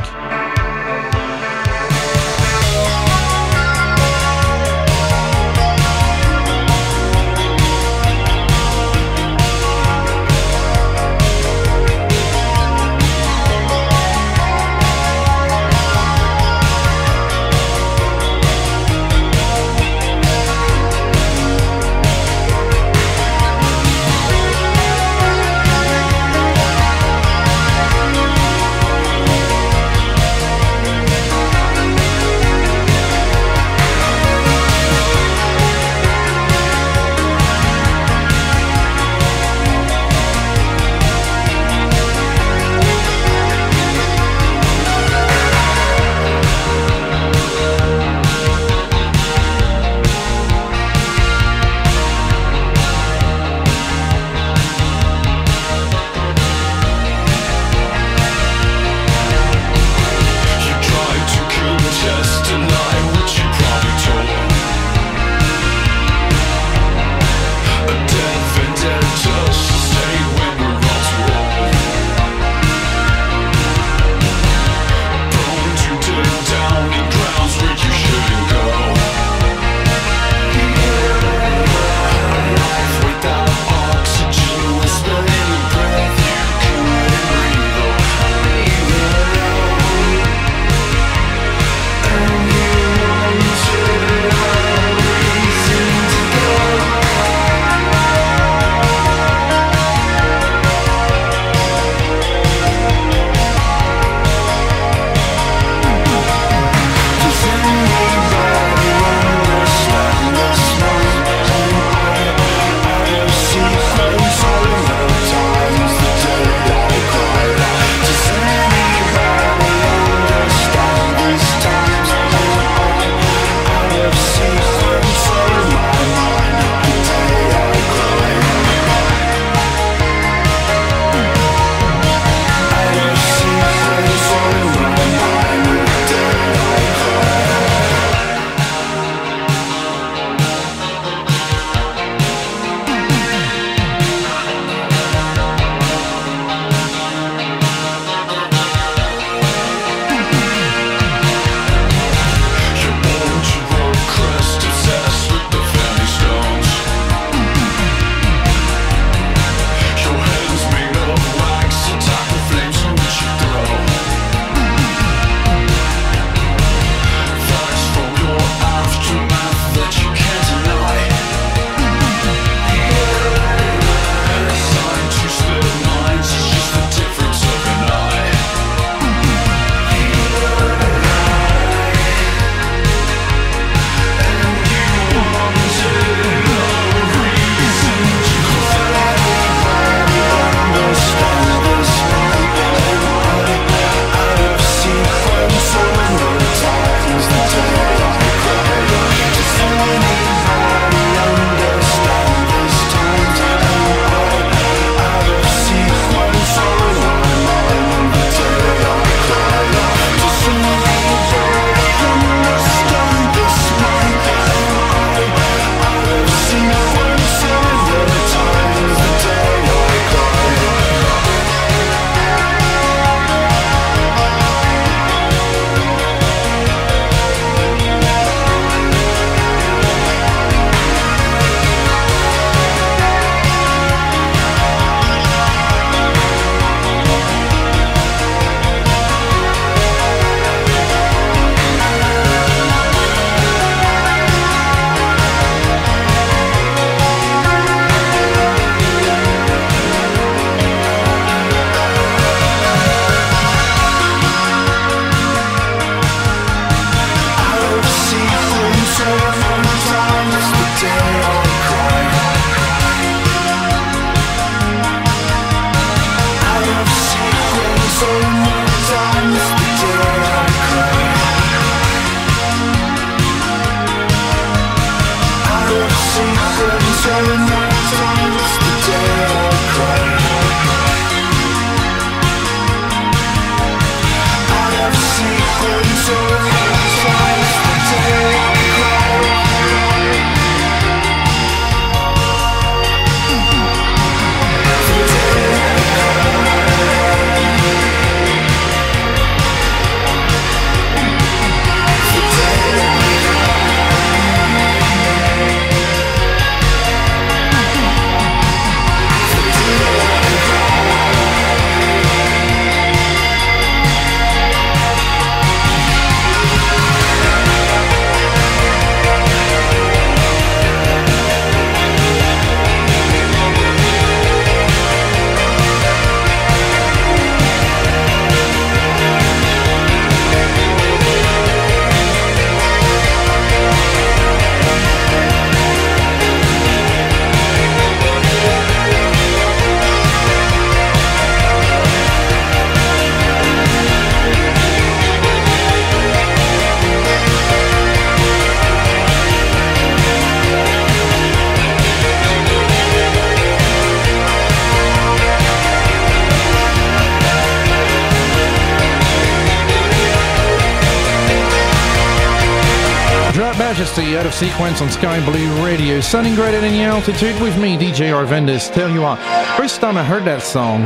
Sequence on Sky Blue Radio, sounding great at any altitude with me, DJ Arvandus. Tell you what, first time I heard that song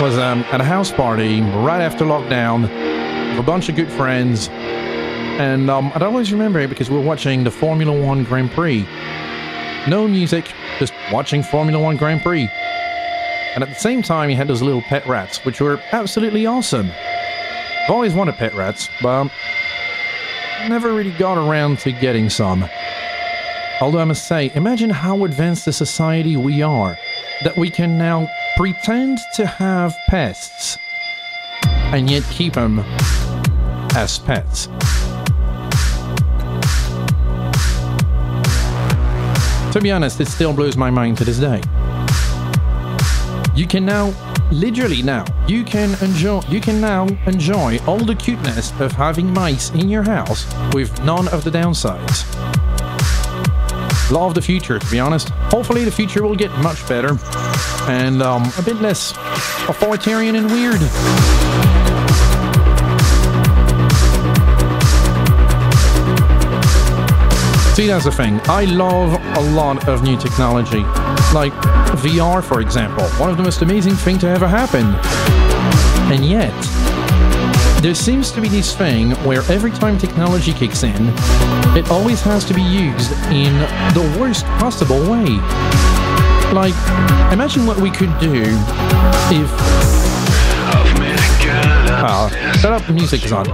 was um, at a house party right after lockdown with a bunch of good friends. And um, I'd always remember it because we were watching the Formula One Grand Prix. No music, just watching Formula One Grand Prix. And at the same time, he had those little pet rats, which were absolutely awesome. I've always wanted pet rats, but never really got around to getting some. Although I must say, imagine how advanced a society we are that we can now pretend to have pests and yet keep them as pets. To be honest, it still blows my mind to this day. You can now, literally now, you can enjoy, you can now enjoy all the cuteness of having mice in your house with none of the downsides. Law of the future, to be honest. Hopefully, the future will get much better and um, a bit less authoritarian and weird. See, that's the thing. I love a lot of new technology. Like VR, for example. One of the most amazing things to ever happen. And yet, there seems to be this thing where every time technology kicks in, it always has to be used in the worst possible way. Like, imagine what we could do if. Ah, shut up, the music is on.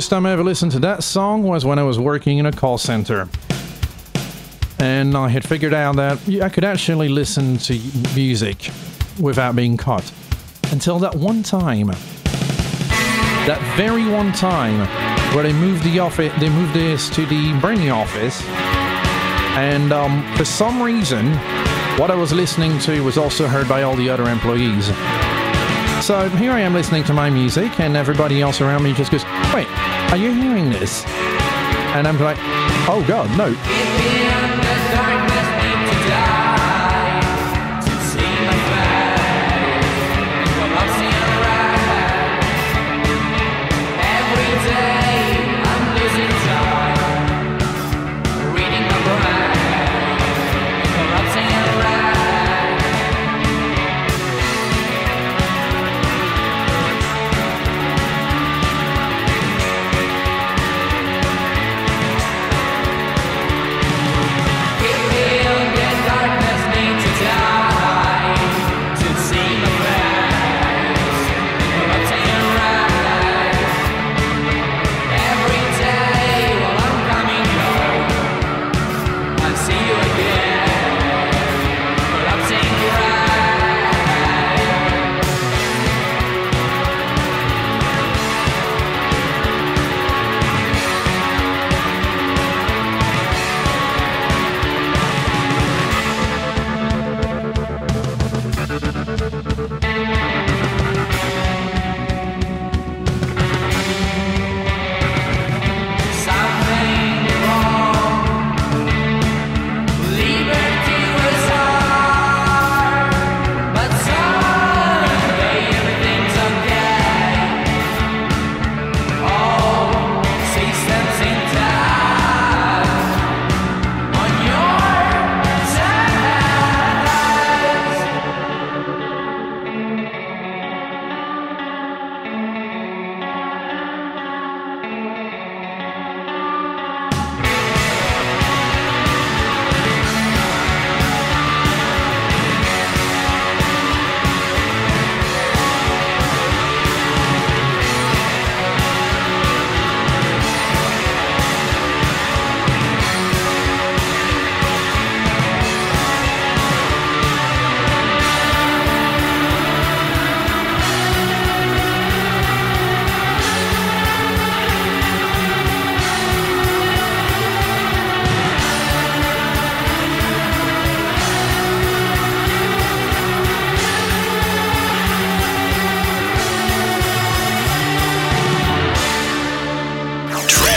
First time I ever listened to that song was when I was working in a call center. And I had figured out that I could actually listen to music without being caught. Until that one time. That very one time where they moved the office they moved this to the Brainy office. And um, for some reason, what I was listening to was also heard by all the other employees. So here I am listening to my music, and everybody else around me just goes, wait, are you hearing this? And I'm like, oh God, no.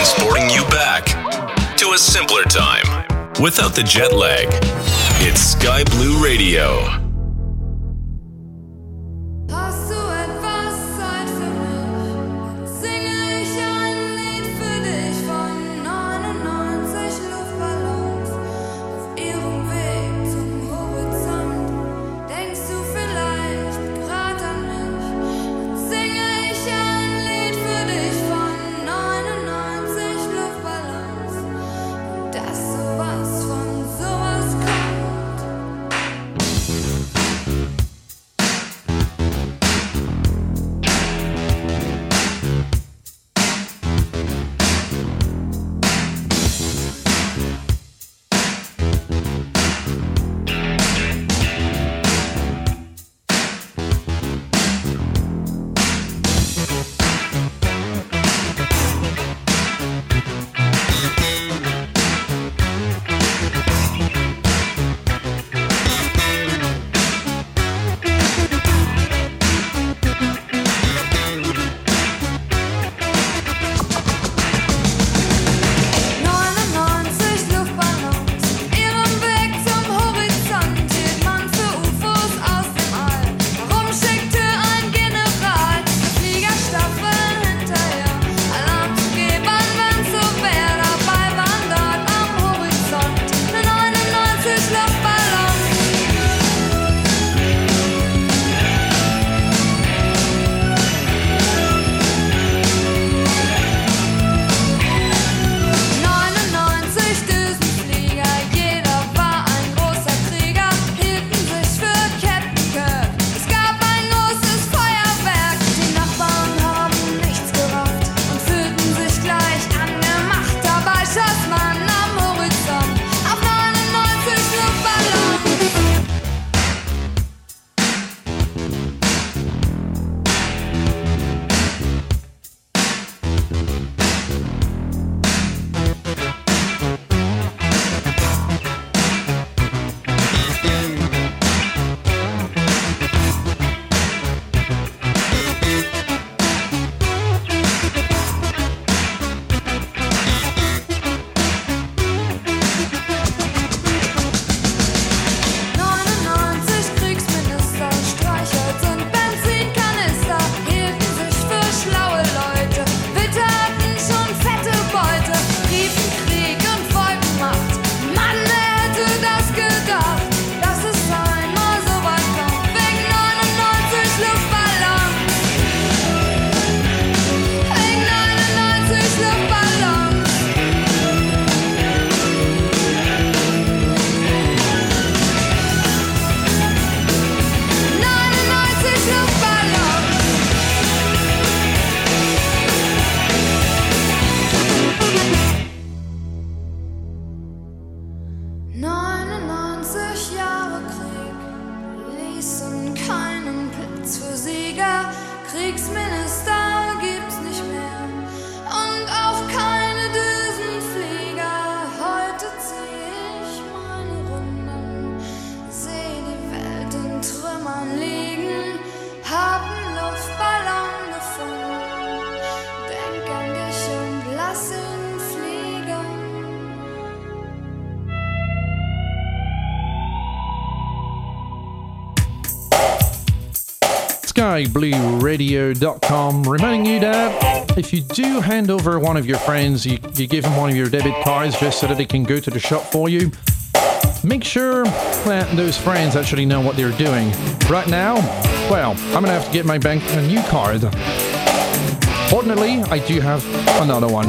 transporting you back to a simpler time without the jet lag. It's Sky Blue Radio. skyblueradio.com, reminding you that if you do hand over one of your friends, you, you give them one of your debit cards just so that they can go to the shop for you. Make sure that those friends actually know what they're doing. Right now, well, I'm gonna have to get my bank a new card. Fortunately, I do have another one.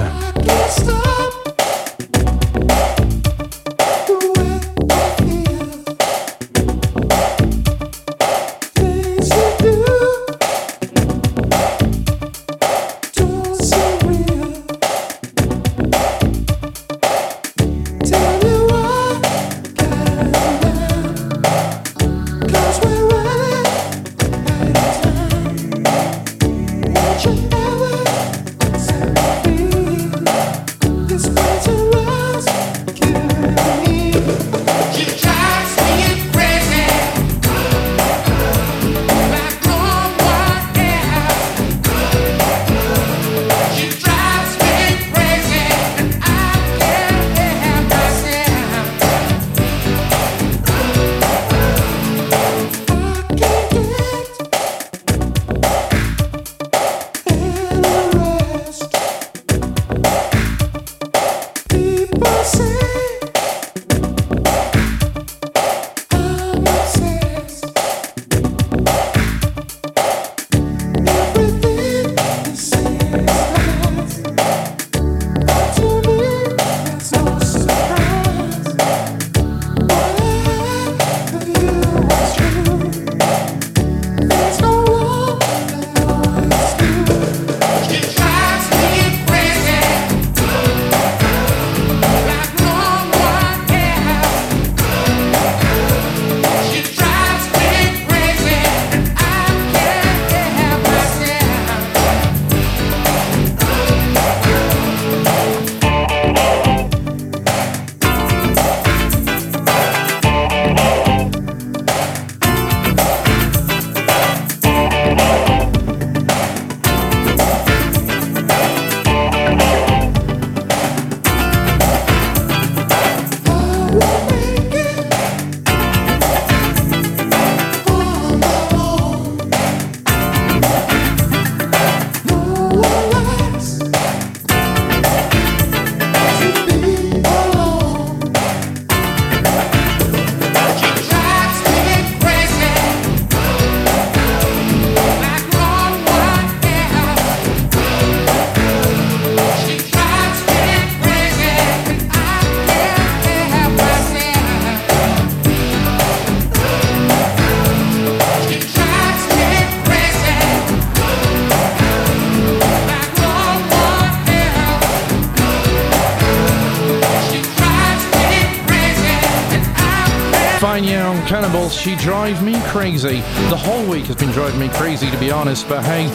She drives me crazy. The whole week has been driving me crazy, to be honest, but hey,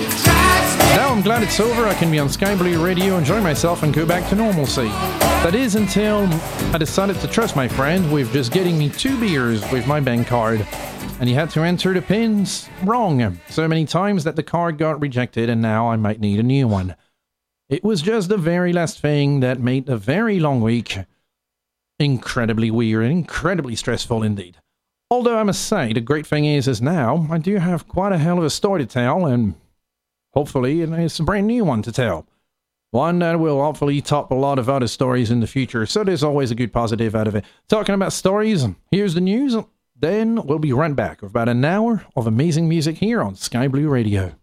now I'm glad it's over. I can be on Sky Blue Radio, enjoy myself, and go back to normalcy. That is until I decided to trust my friend with just getting me two beers with my bank card. And he had to enter the pins wrong so many times that the card got rejected, and now I might need a new one. It was just the very last thing that made a very long week incredibly weird and incredibly stressful indeed. Although I must say, the great thing is, is now I do have quite a hell of a story to tell, and hopefully it's a brand new one to tell. One that will hopefully top a lot of other stories in the future, so there's always a good positive out of it. Talking about stories, here's the news. Then we'll be right back with about an hour of amazing music here on Sky Blue Radio.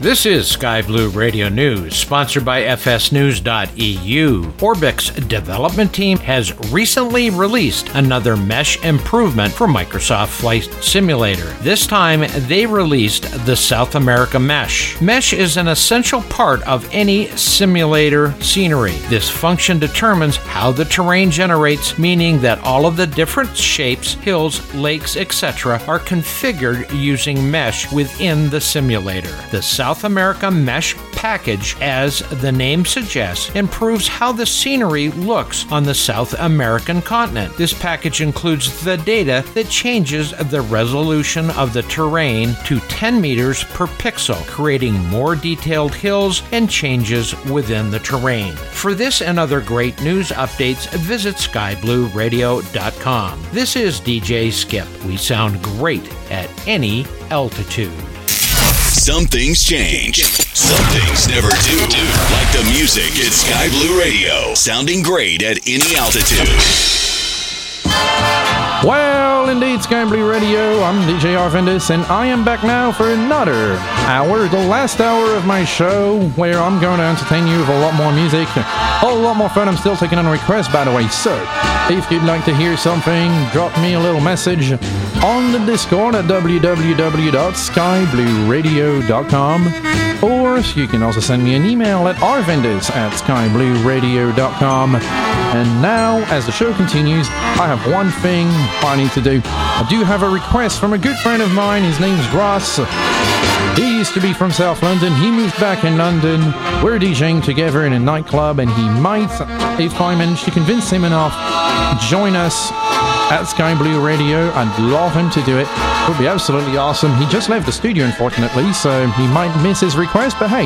This is Sky Blue Radio News, sponsored by FSNews.eu. Orbx development team has recently released another mesh improvement for Microsoft Flight Simulator. This time, they released the South America Mesh. Mesh is an essential part of any simulator scenery. This function determines how the terrain generates, meaning that all of the different shapes, hills, lakes, etc., are configured using mesh within the simulator. The South South America mesh package, as the name suggests, improves how the scenery looks on the South American continent. This package includes the data that changes the resolution of the terrain to 10 meters per pixel, creating more detailed hills and changes within the terrain. For this and other great news updates, visit skyblueradio.com. This is DJ Skip. We sound great at any altitude. Some things change. Some things never do. Like the music at Sky Blue Radio, sounding great at any altitude. Well, indeed, Sky Blue Radio. I'm DJ Arvandus, and I am back now for another hour, the last hour of my show, where I'm going to entertain you with a lot more music, a lot more fun. I'm still taking on requests, by the way. So, if you'd like to hear something, drop me a little message on the Discord at www.skyblueradio.com. Or you can also send me an email at arvandus at skyblueradio.com. And now, as the show continues, I have one thing I need to do. I do have a request from a good friend of mine. His name's Ross. He used to be from South London. He moved back in London. We're DJing together in a nightclub, and he might, if I manage to convince him enough, join us at Sky Blue Radio. I'd love him to do it. It would be absolutely awesome. He just left the studio, unfortunately, so he might miss his request, but hey,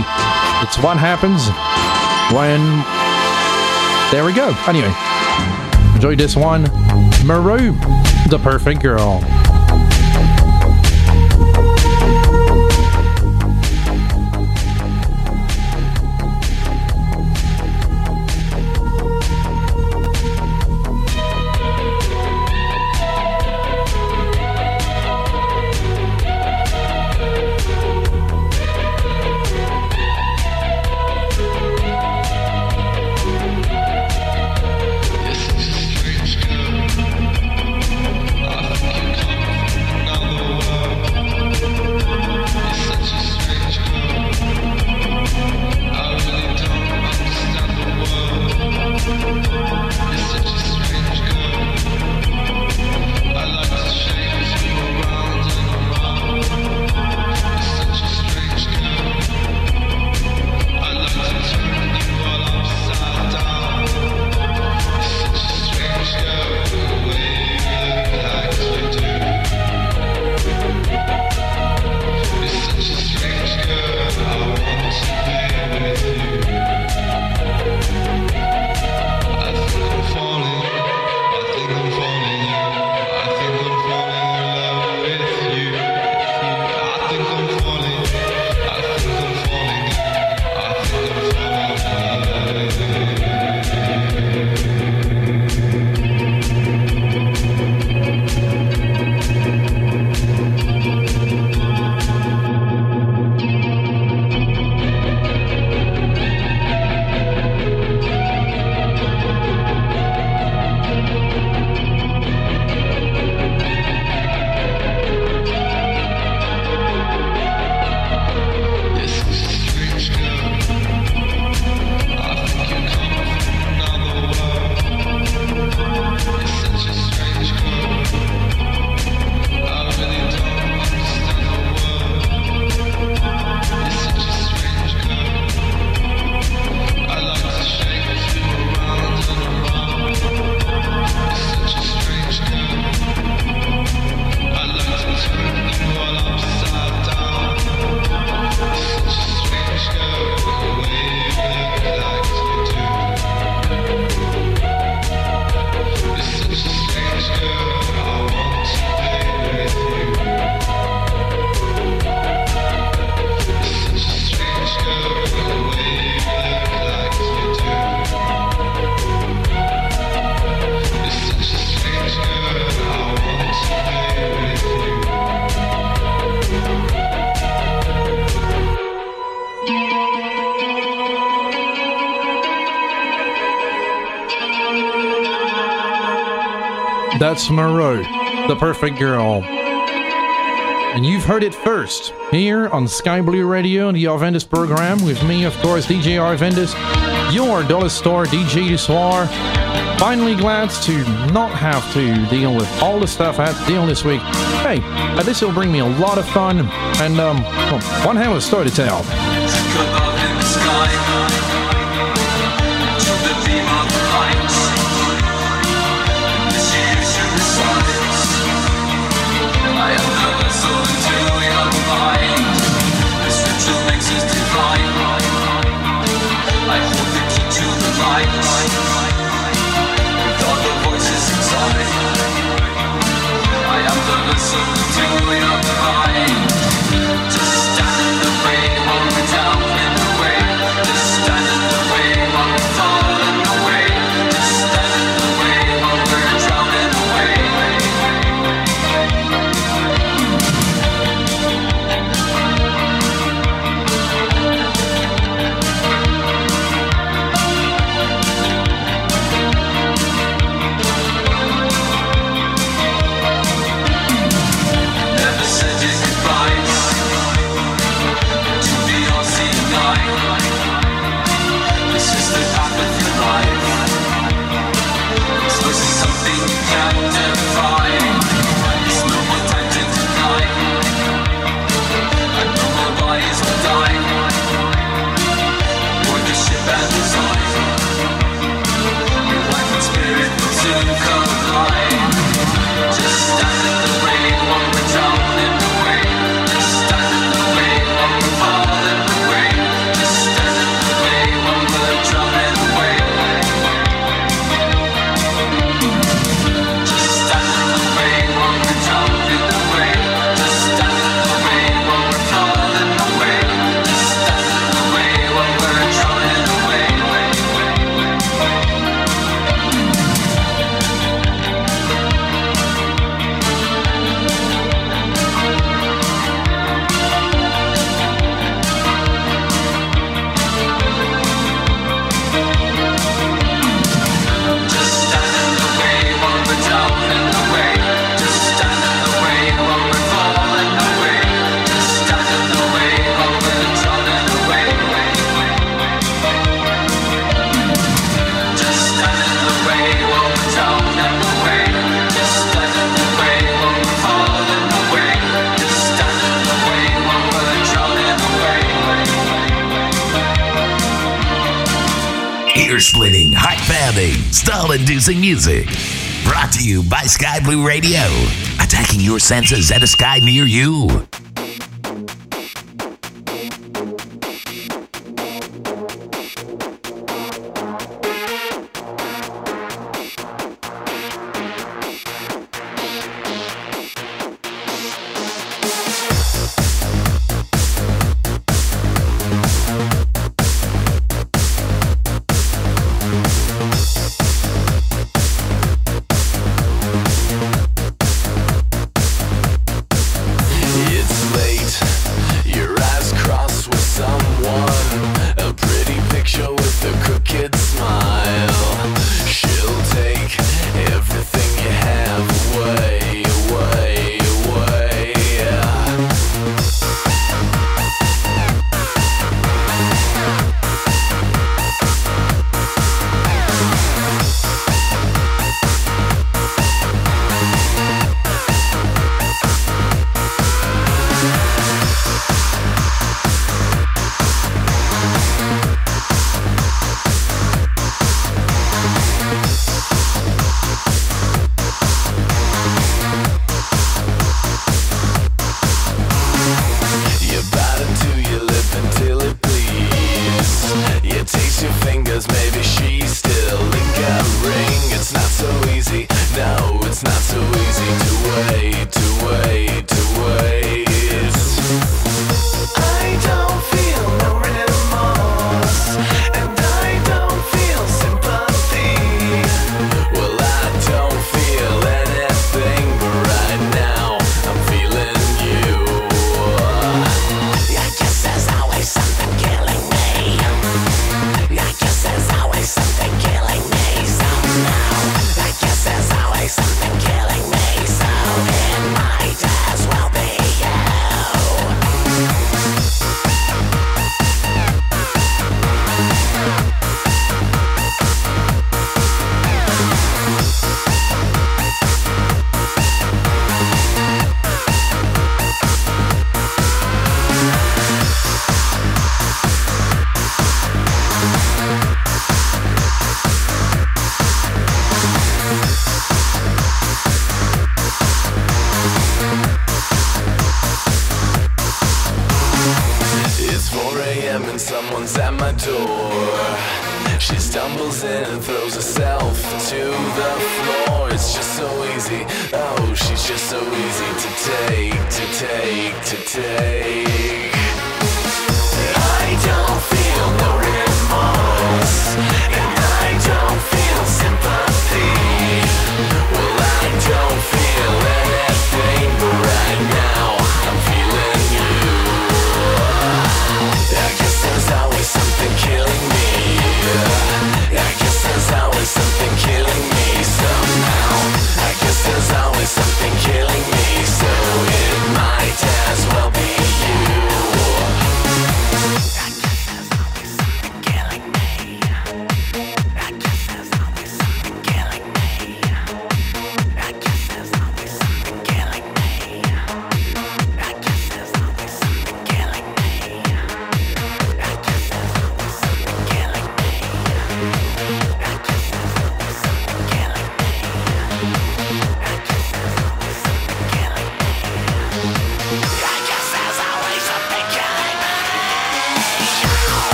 it's what happens when. There we go. Anyway, enjoy this one. Mareux, the perfect girl. That's Mareux, the perfect girl. And you've heard it first here on Sky Blue Radio and the Arvandus program with me, of course, DJ Arvandus, your Dollar Store DJ du Finally, glad to not have to deal with all the stuff I had to deal this week. Hey, this will bring me a lot of fun and um, well, one hell of a story to tell. Inducing music. Brought to you by Sky Blue Radio, attacking your senses at a sky near you.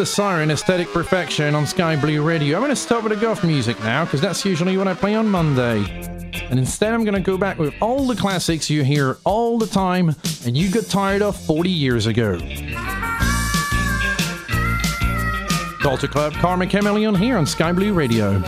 the Siren Aesthetic Perfection on Sky Blue Radio. I'm going to start with the goth music now because that's usually what I play on Monday. And instead, I'm going to go back with all the classics you hear all the time and you got tired of 40 years ago. Culture Club Karma Chameleon here on Sky Blue Radio.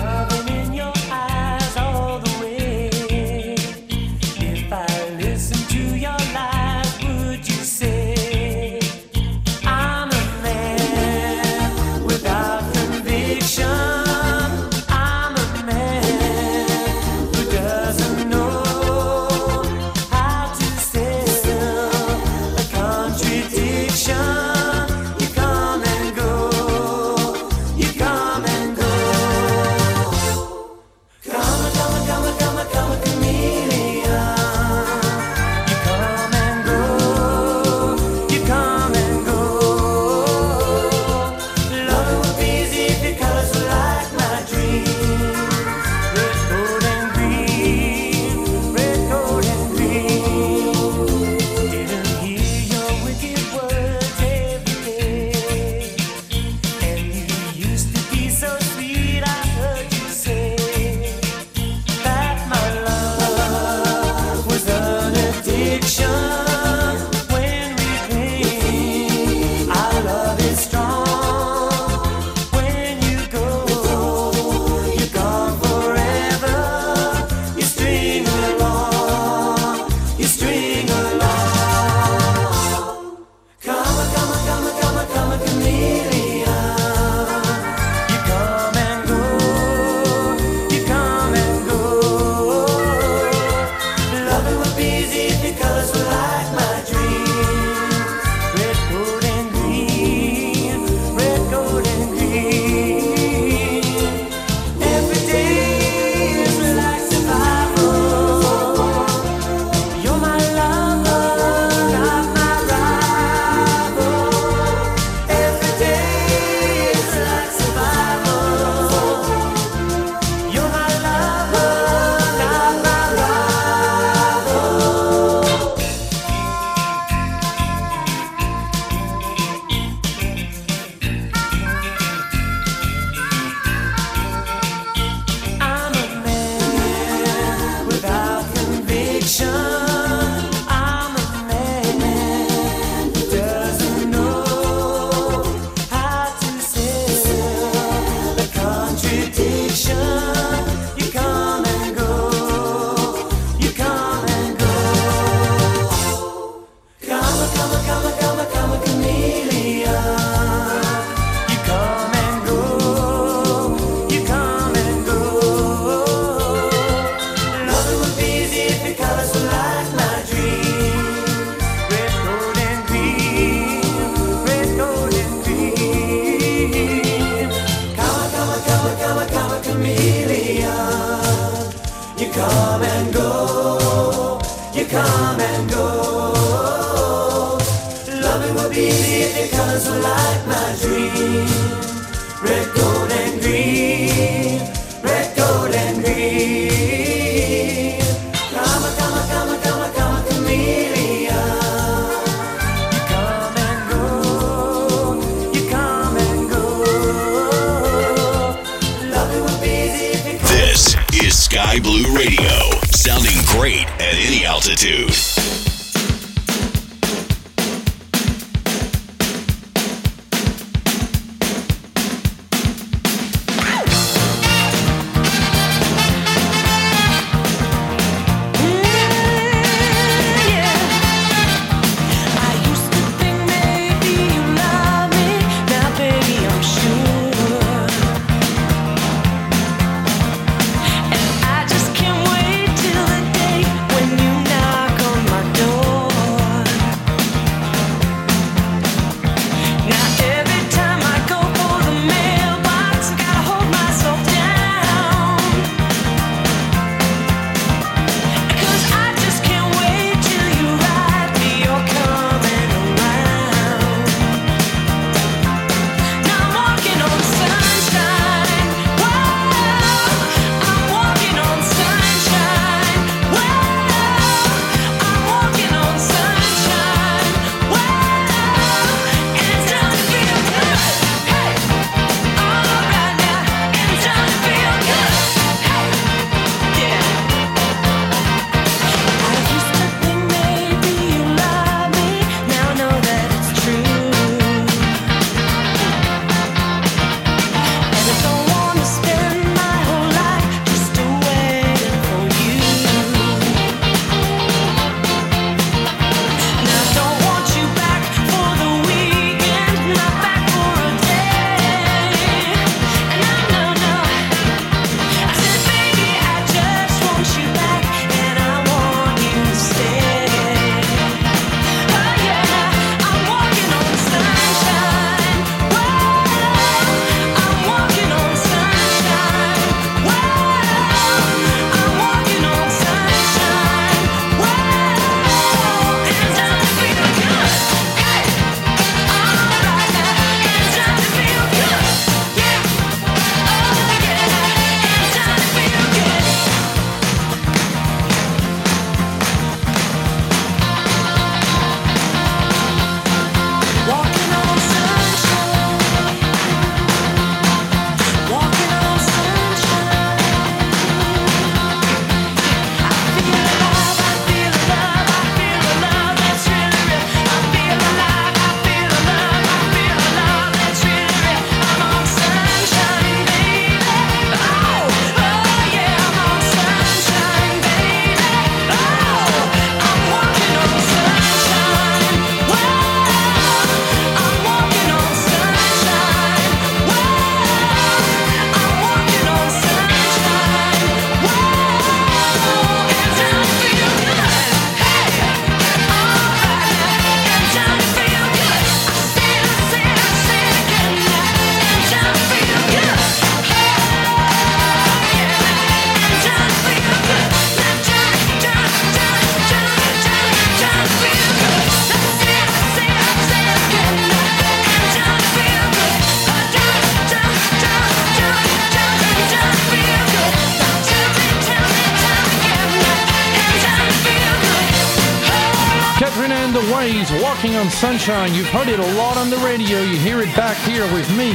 Peter Ways, Walking on Sunshine. You've heard it a lot on the radio. You hear it back here with me,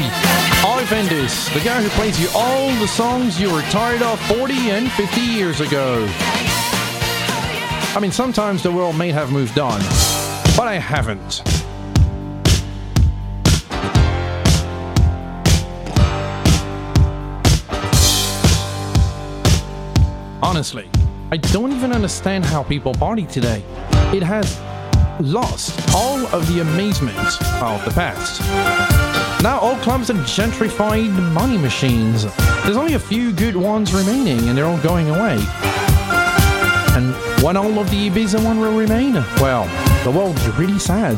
Arvandus, the guy who plays you all the songs you were tired of 40 and 50 years ago. I mean, sometimes the world may have moved on, but I haven't. Honestly, I don't even understand how people party today. It has lost all of the amazement of the past. Now all clubs are gentrified money machines. There's only a few good ones remaining and they're all going away. And when all of the Ibiza one will remain, well, the world's really sad.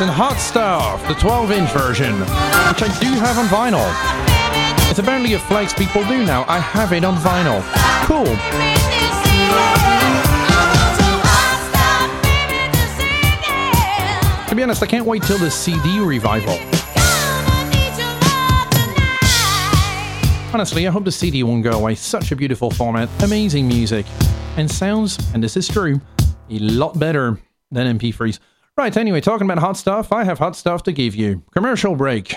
And Hot Stuff, the 12 inch version, which I do have on vinyl. It's apparently a flex people do now. I have it on vinyl. Cool. To be honest, I can't wait till the CD revival. Honestly, I hope the CD won't go away. Such a beautiful format, amazing music, and sounds, and this is true, a lot better than MP3s. Right, anyway, talking about hot stuff, I have hot stuff to give you. Commercial break.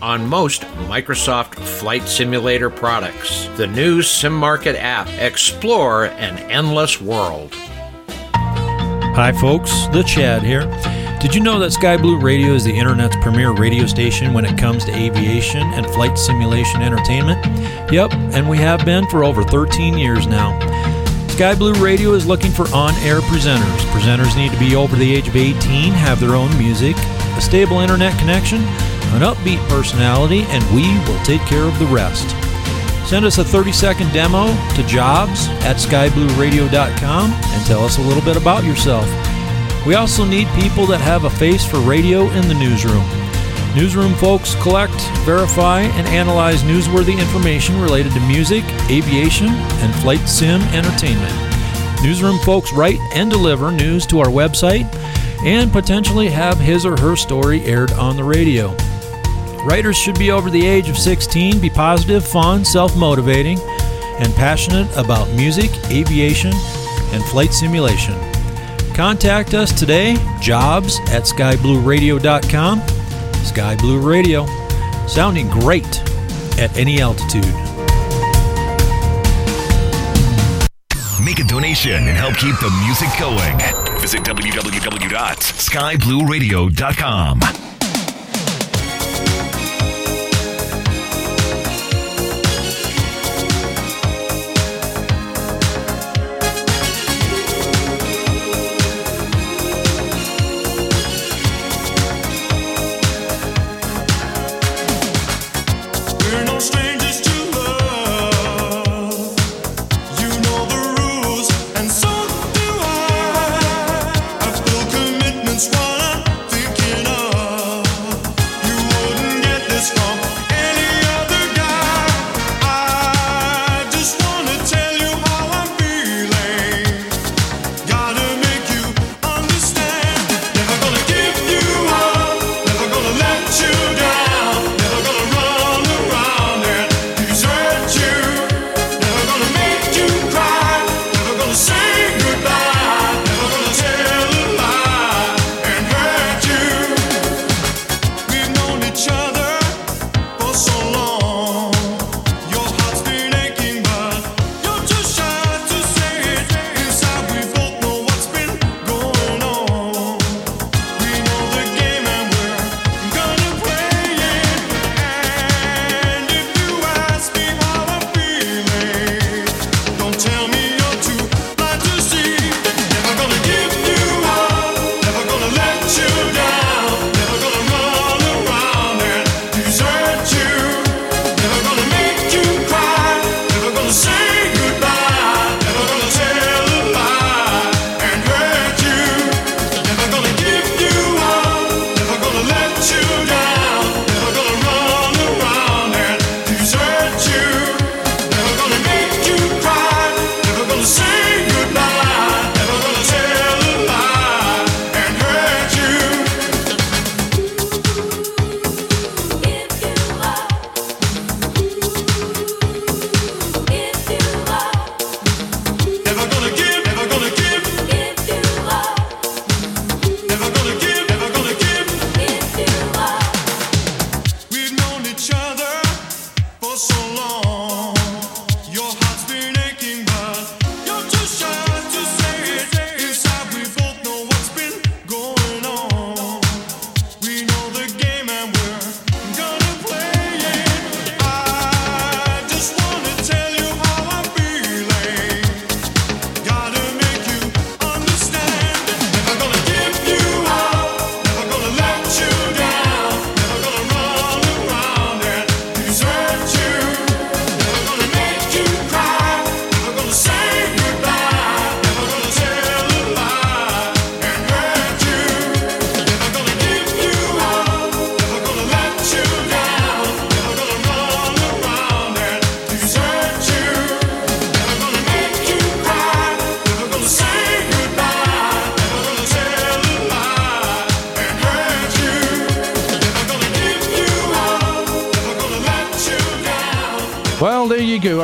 on most Microsoft Flight Simulator products. The new SimMarket app. Explore an endless world. Hi, folks. The Chad here. Did you know that Sky Blue Radio is the internet's premier radio station when it comes to aviation and flight simulation entertainment? Yep, and we have been for over 13 years now. Sky Blue Radio is looking for on air presenters. Presenters need to be over the age of 18, have their own music, a stable internet connection, an upbeat personality, and we will take care of the rest. Send us a 30 second demo to jobs at skyblueradio.com and tell us a little bit about yourself. We also need people that have a face for radio in the newsroom. Newsroom folks collect, verify, and analyze newsworthy information related to music, aviation, and flight sim entertainment. Newsroom folks write and deliver news to our website and potentially have his or her story aired on the radio. Writers should be over the age of 16, be positive, fun, self motivating, and passionate about music, aviation, and flight simulation. Contact us today, jobs at skyblueradio.com. Sky Blue Radio, sounding great at any altitude. Make a donation and help keep the music going. Visit www.skyblueradio.com.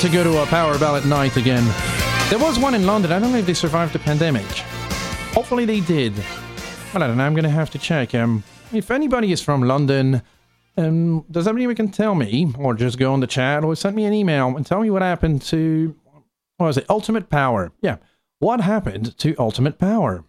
to go to a power ballad night again. There was one in London. I don't know if they survived the pandemic. Hopefully they did. Well, I don't know. I'm going to have to check. Um, if anybody is from London, um, does anybody can tell me, or just go on the chat, or send me an email and tell me what happened to what was it? Ultimate Power. Yeah, what happened to Ultimate Power?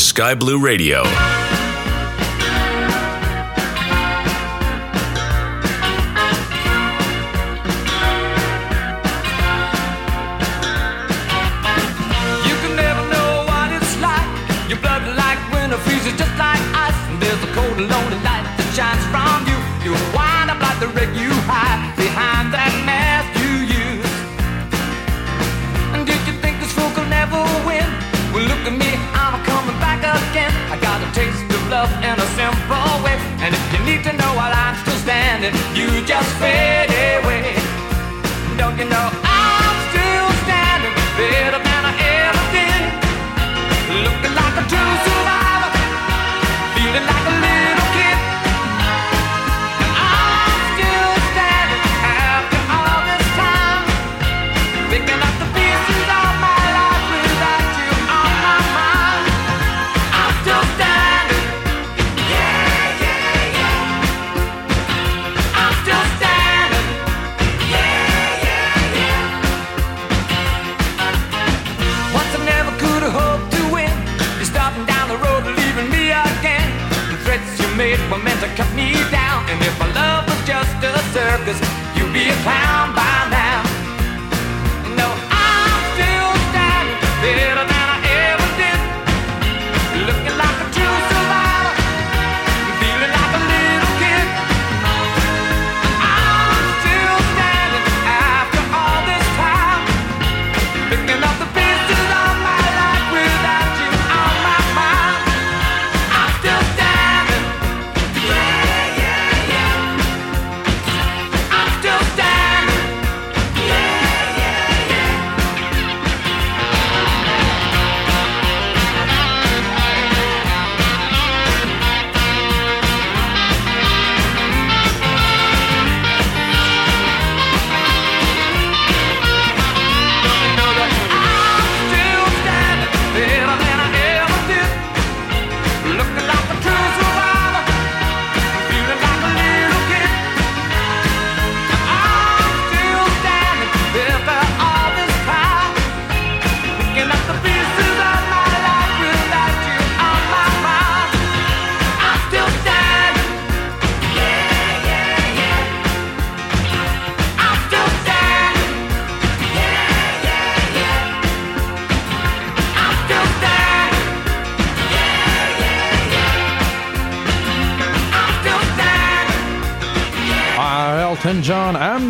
Sky Blue Radio.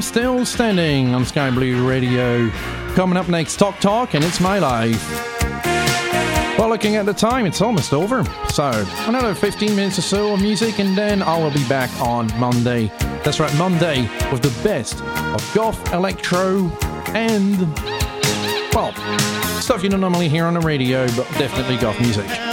I'm Still Standing on Sky Blue Radio. Coming up next, Talk Talk, and it's my life. Well, looking at the time, it's almost over. So, another 15 minutes or so of music, and then I will be back on Monday. That's right, Monday, with the best of goth, electro, and, well, stuff you don't normally hear on the radio, but definitely goth music.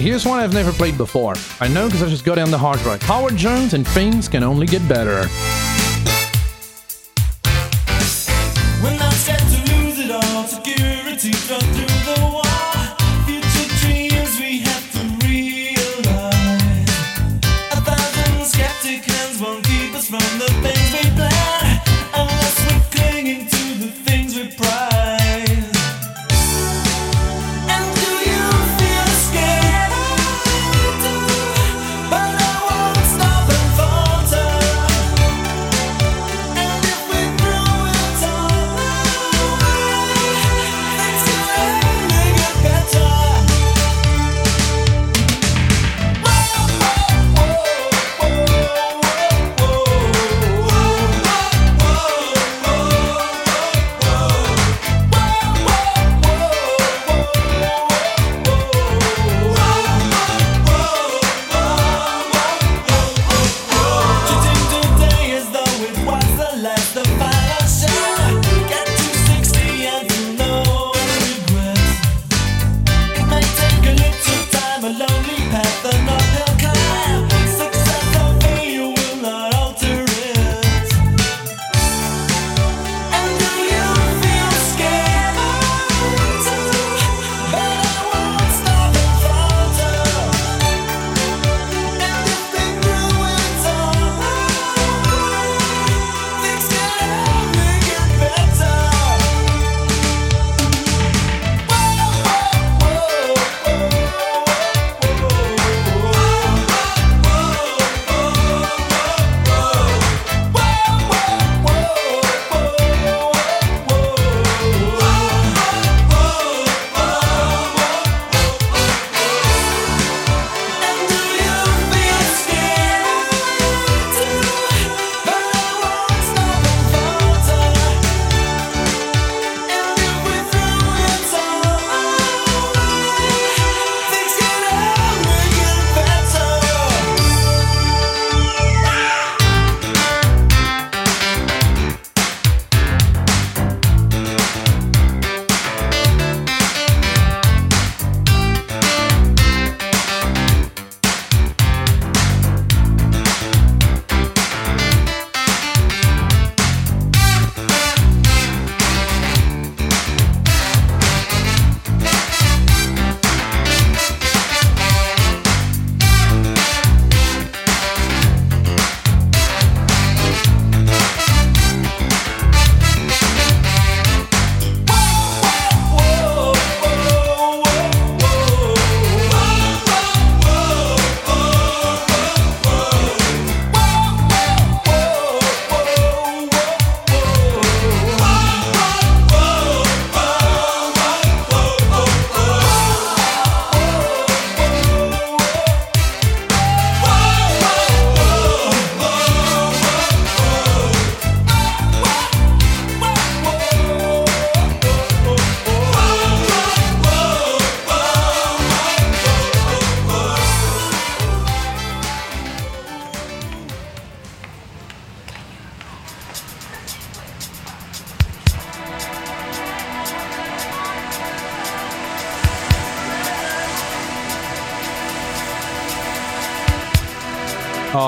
Here's one I've never played before. I know because I just got down the hard drive. Howard Jones and things can only get better.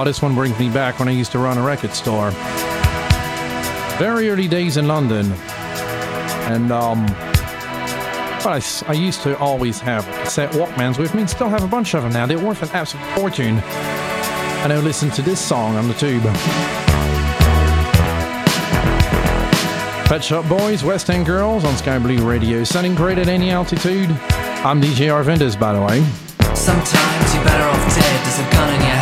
Oh, this one brings me back when I used to run a record store. Very early days in London. And, um, well, I, I used to always have set Walkmans with me and still have a bunch of them now. They're worth an absolute fortune. And I listen to this song on the tube. Pet Shop Boys, West End Girls on Sky Blue Radio, sounding great at any altitude. I'm DJ Arvandus, by the way. Sometimes you're better off dead. There's a gun in your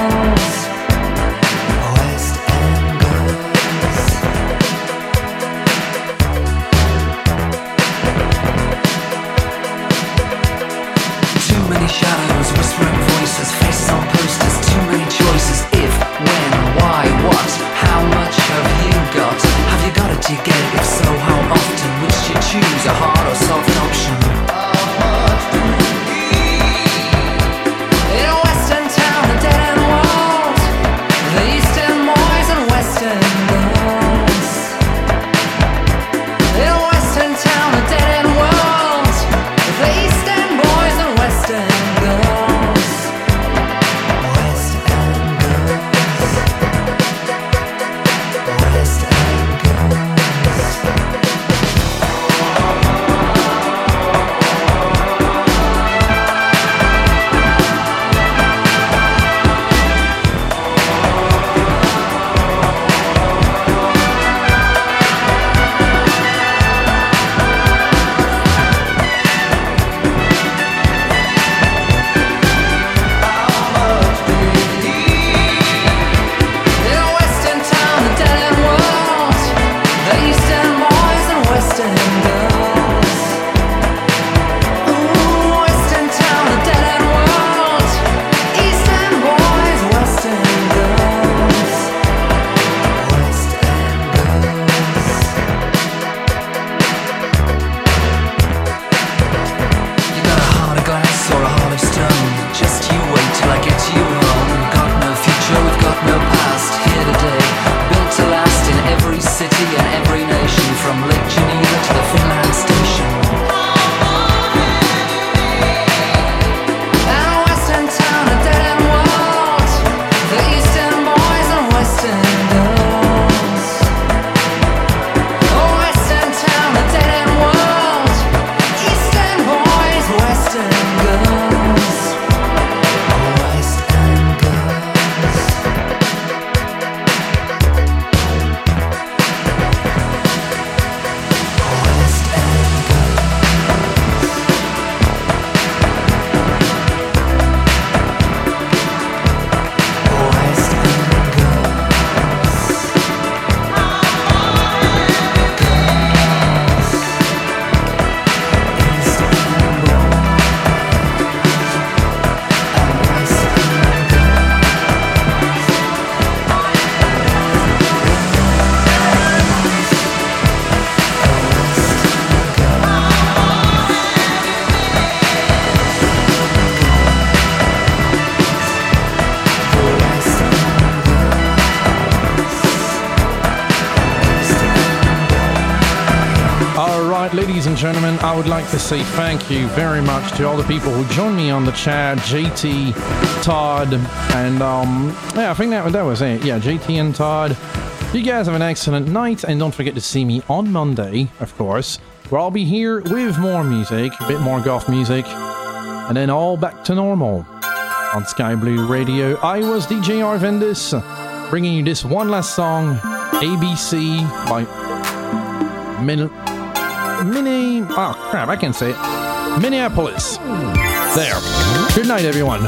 I would like to say thank you very much to all the people who joined me on the chat. JT, Todd, and um, yeah, I think that that was it. Yeah, JT and Todd. You guys have an excellent night, and don't forget to see me on Monday, of course, where I'll be here with more music, a bit more goth music, and then all back to normal on Sky Blue Radio. I was DJ Arvandus, bringing you this one last song, ABC by Min- Mini. Oh, crap, I can't say it. Minneapolis. There. Good night, everyone.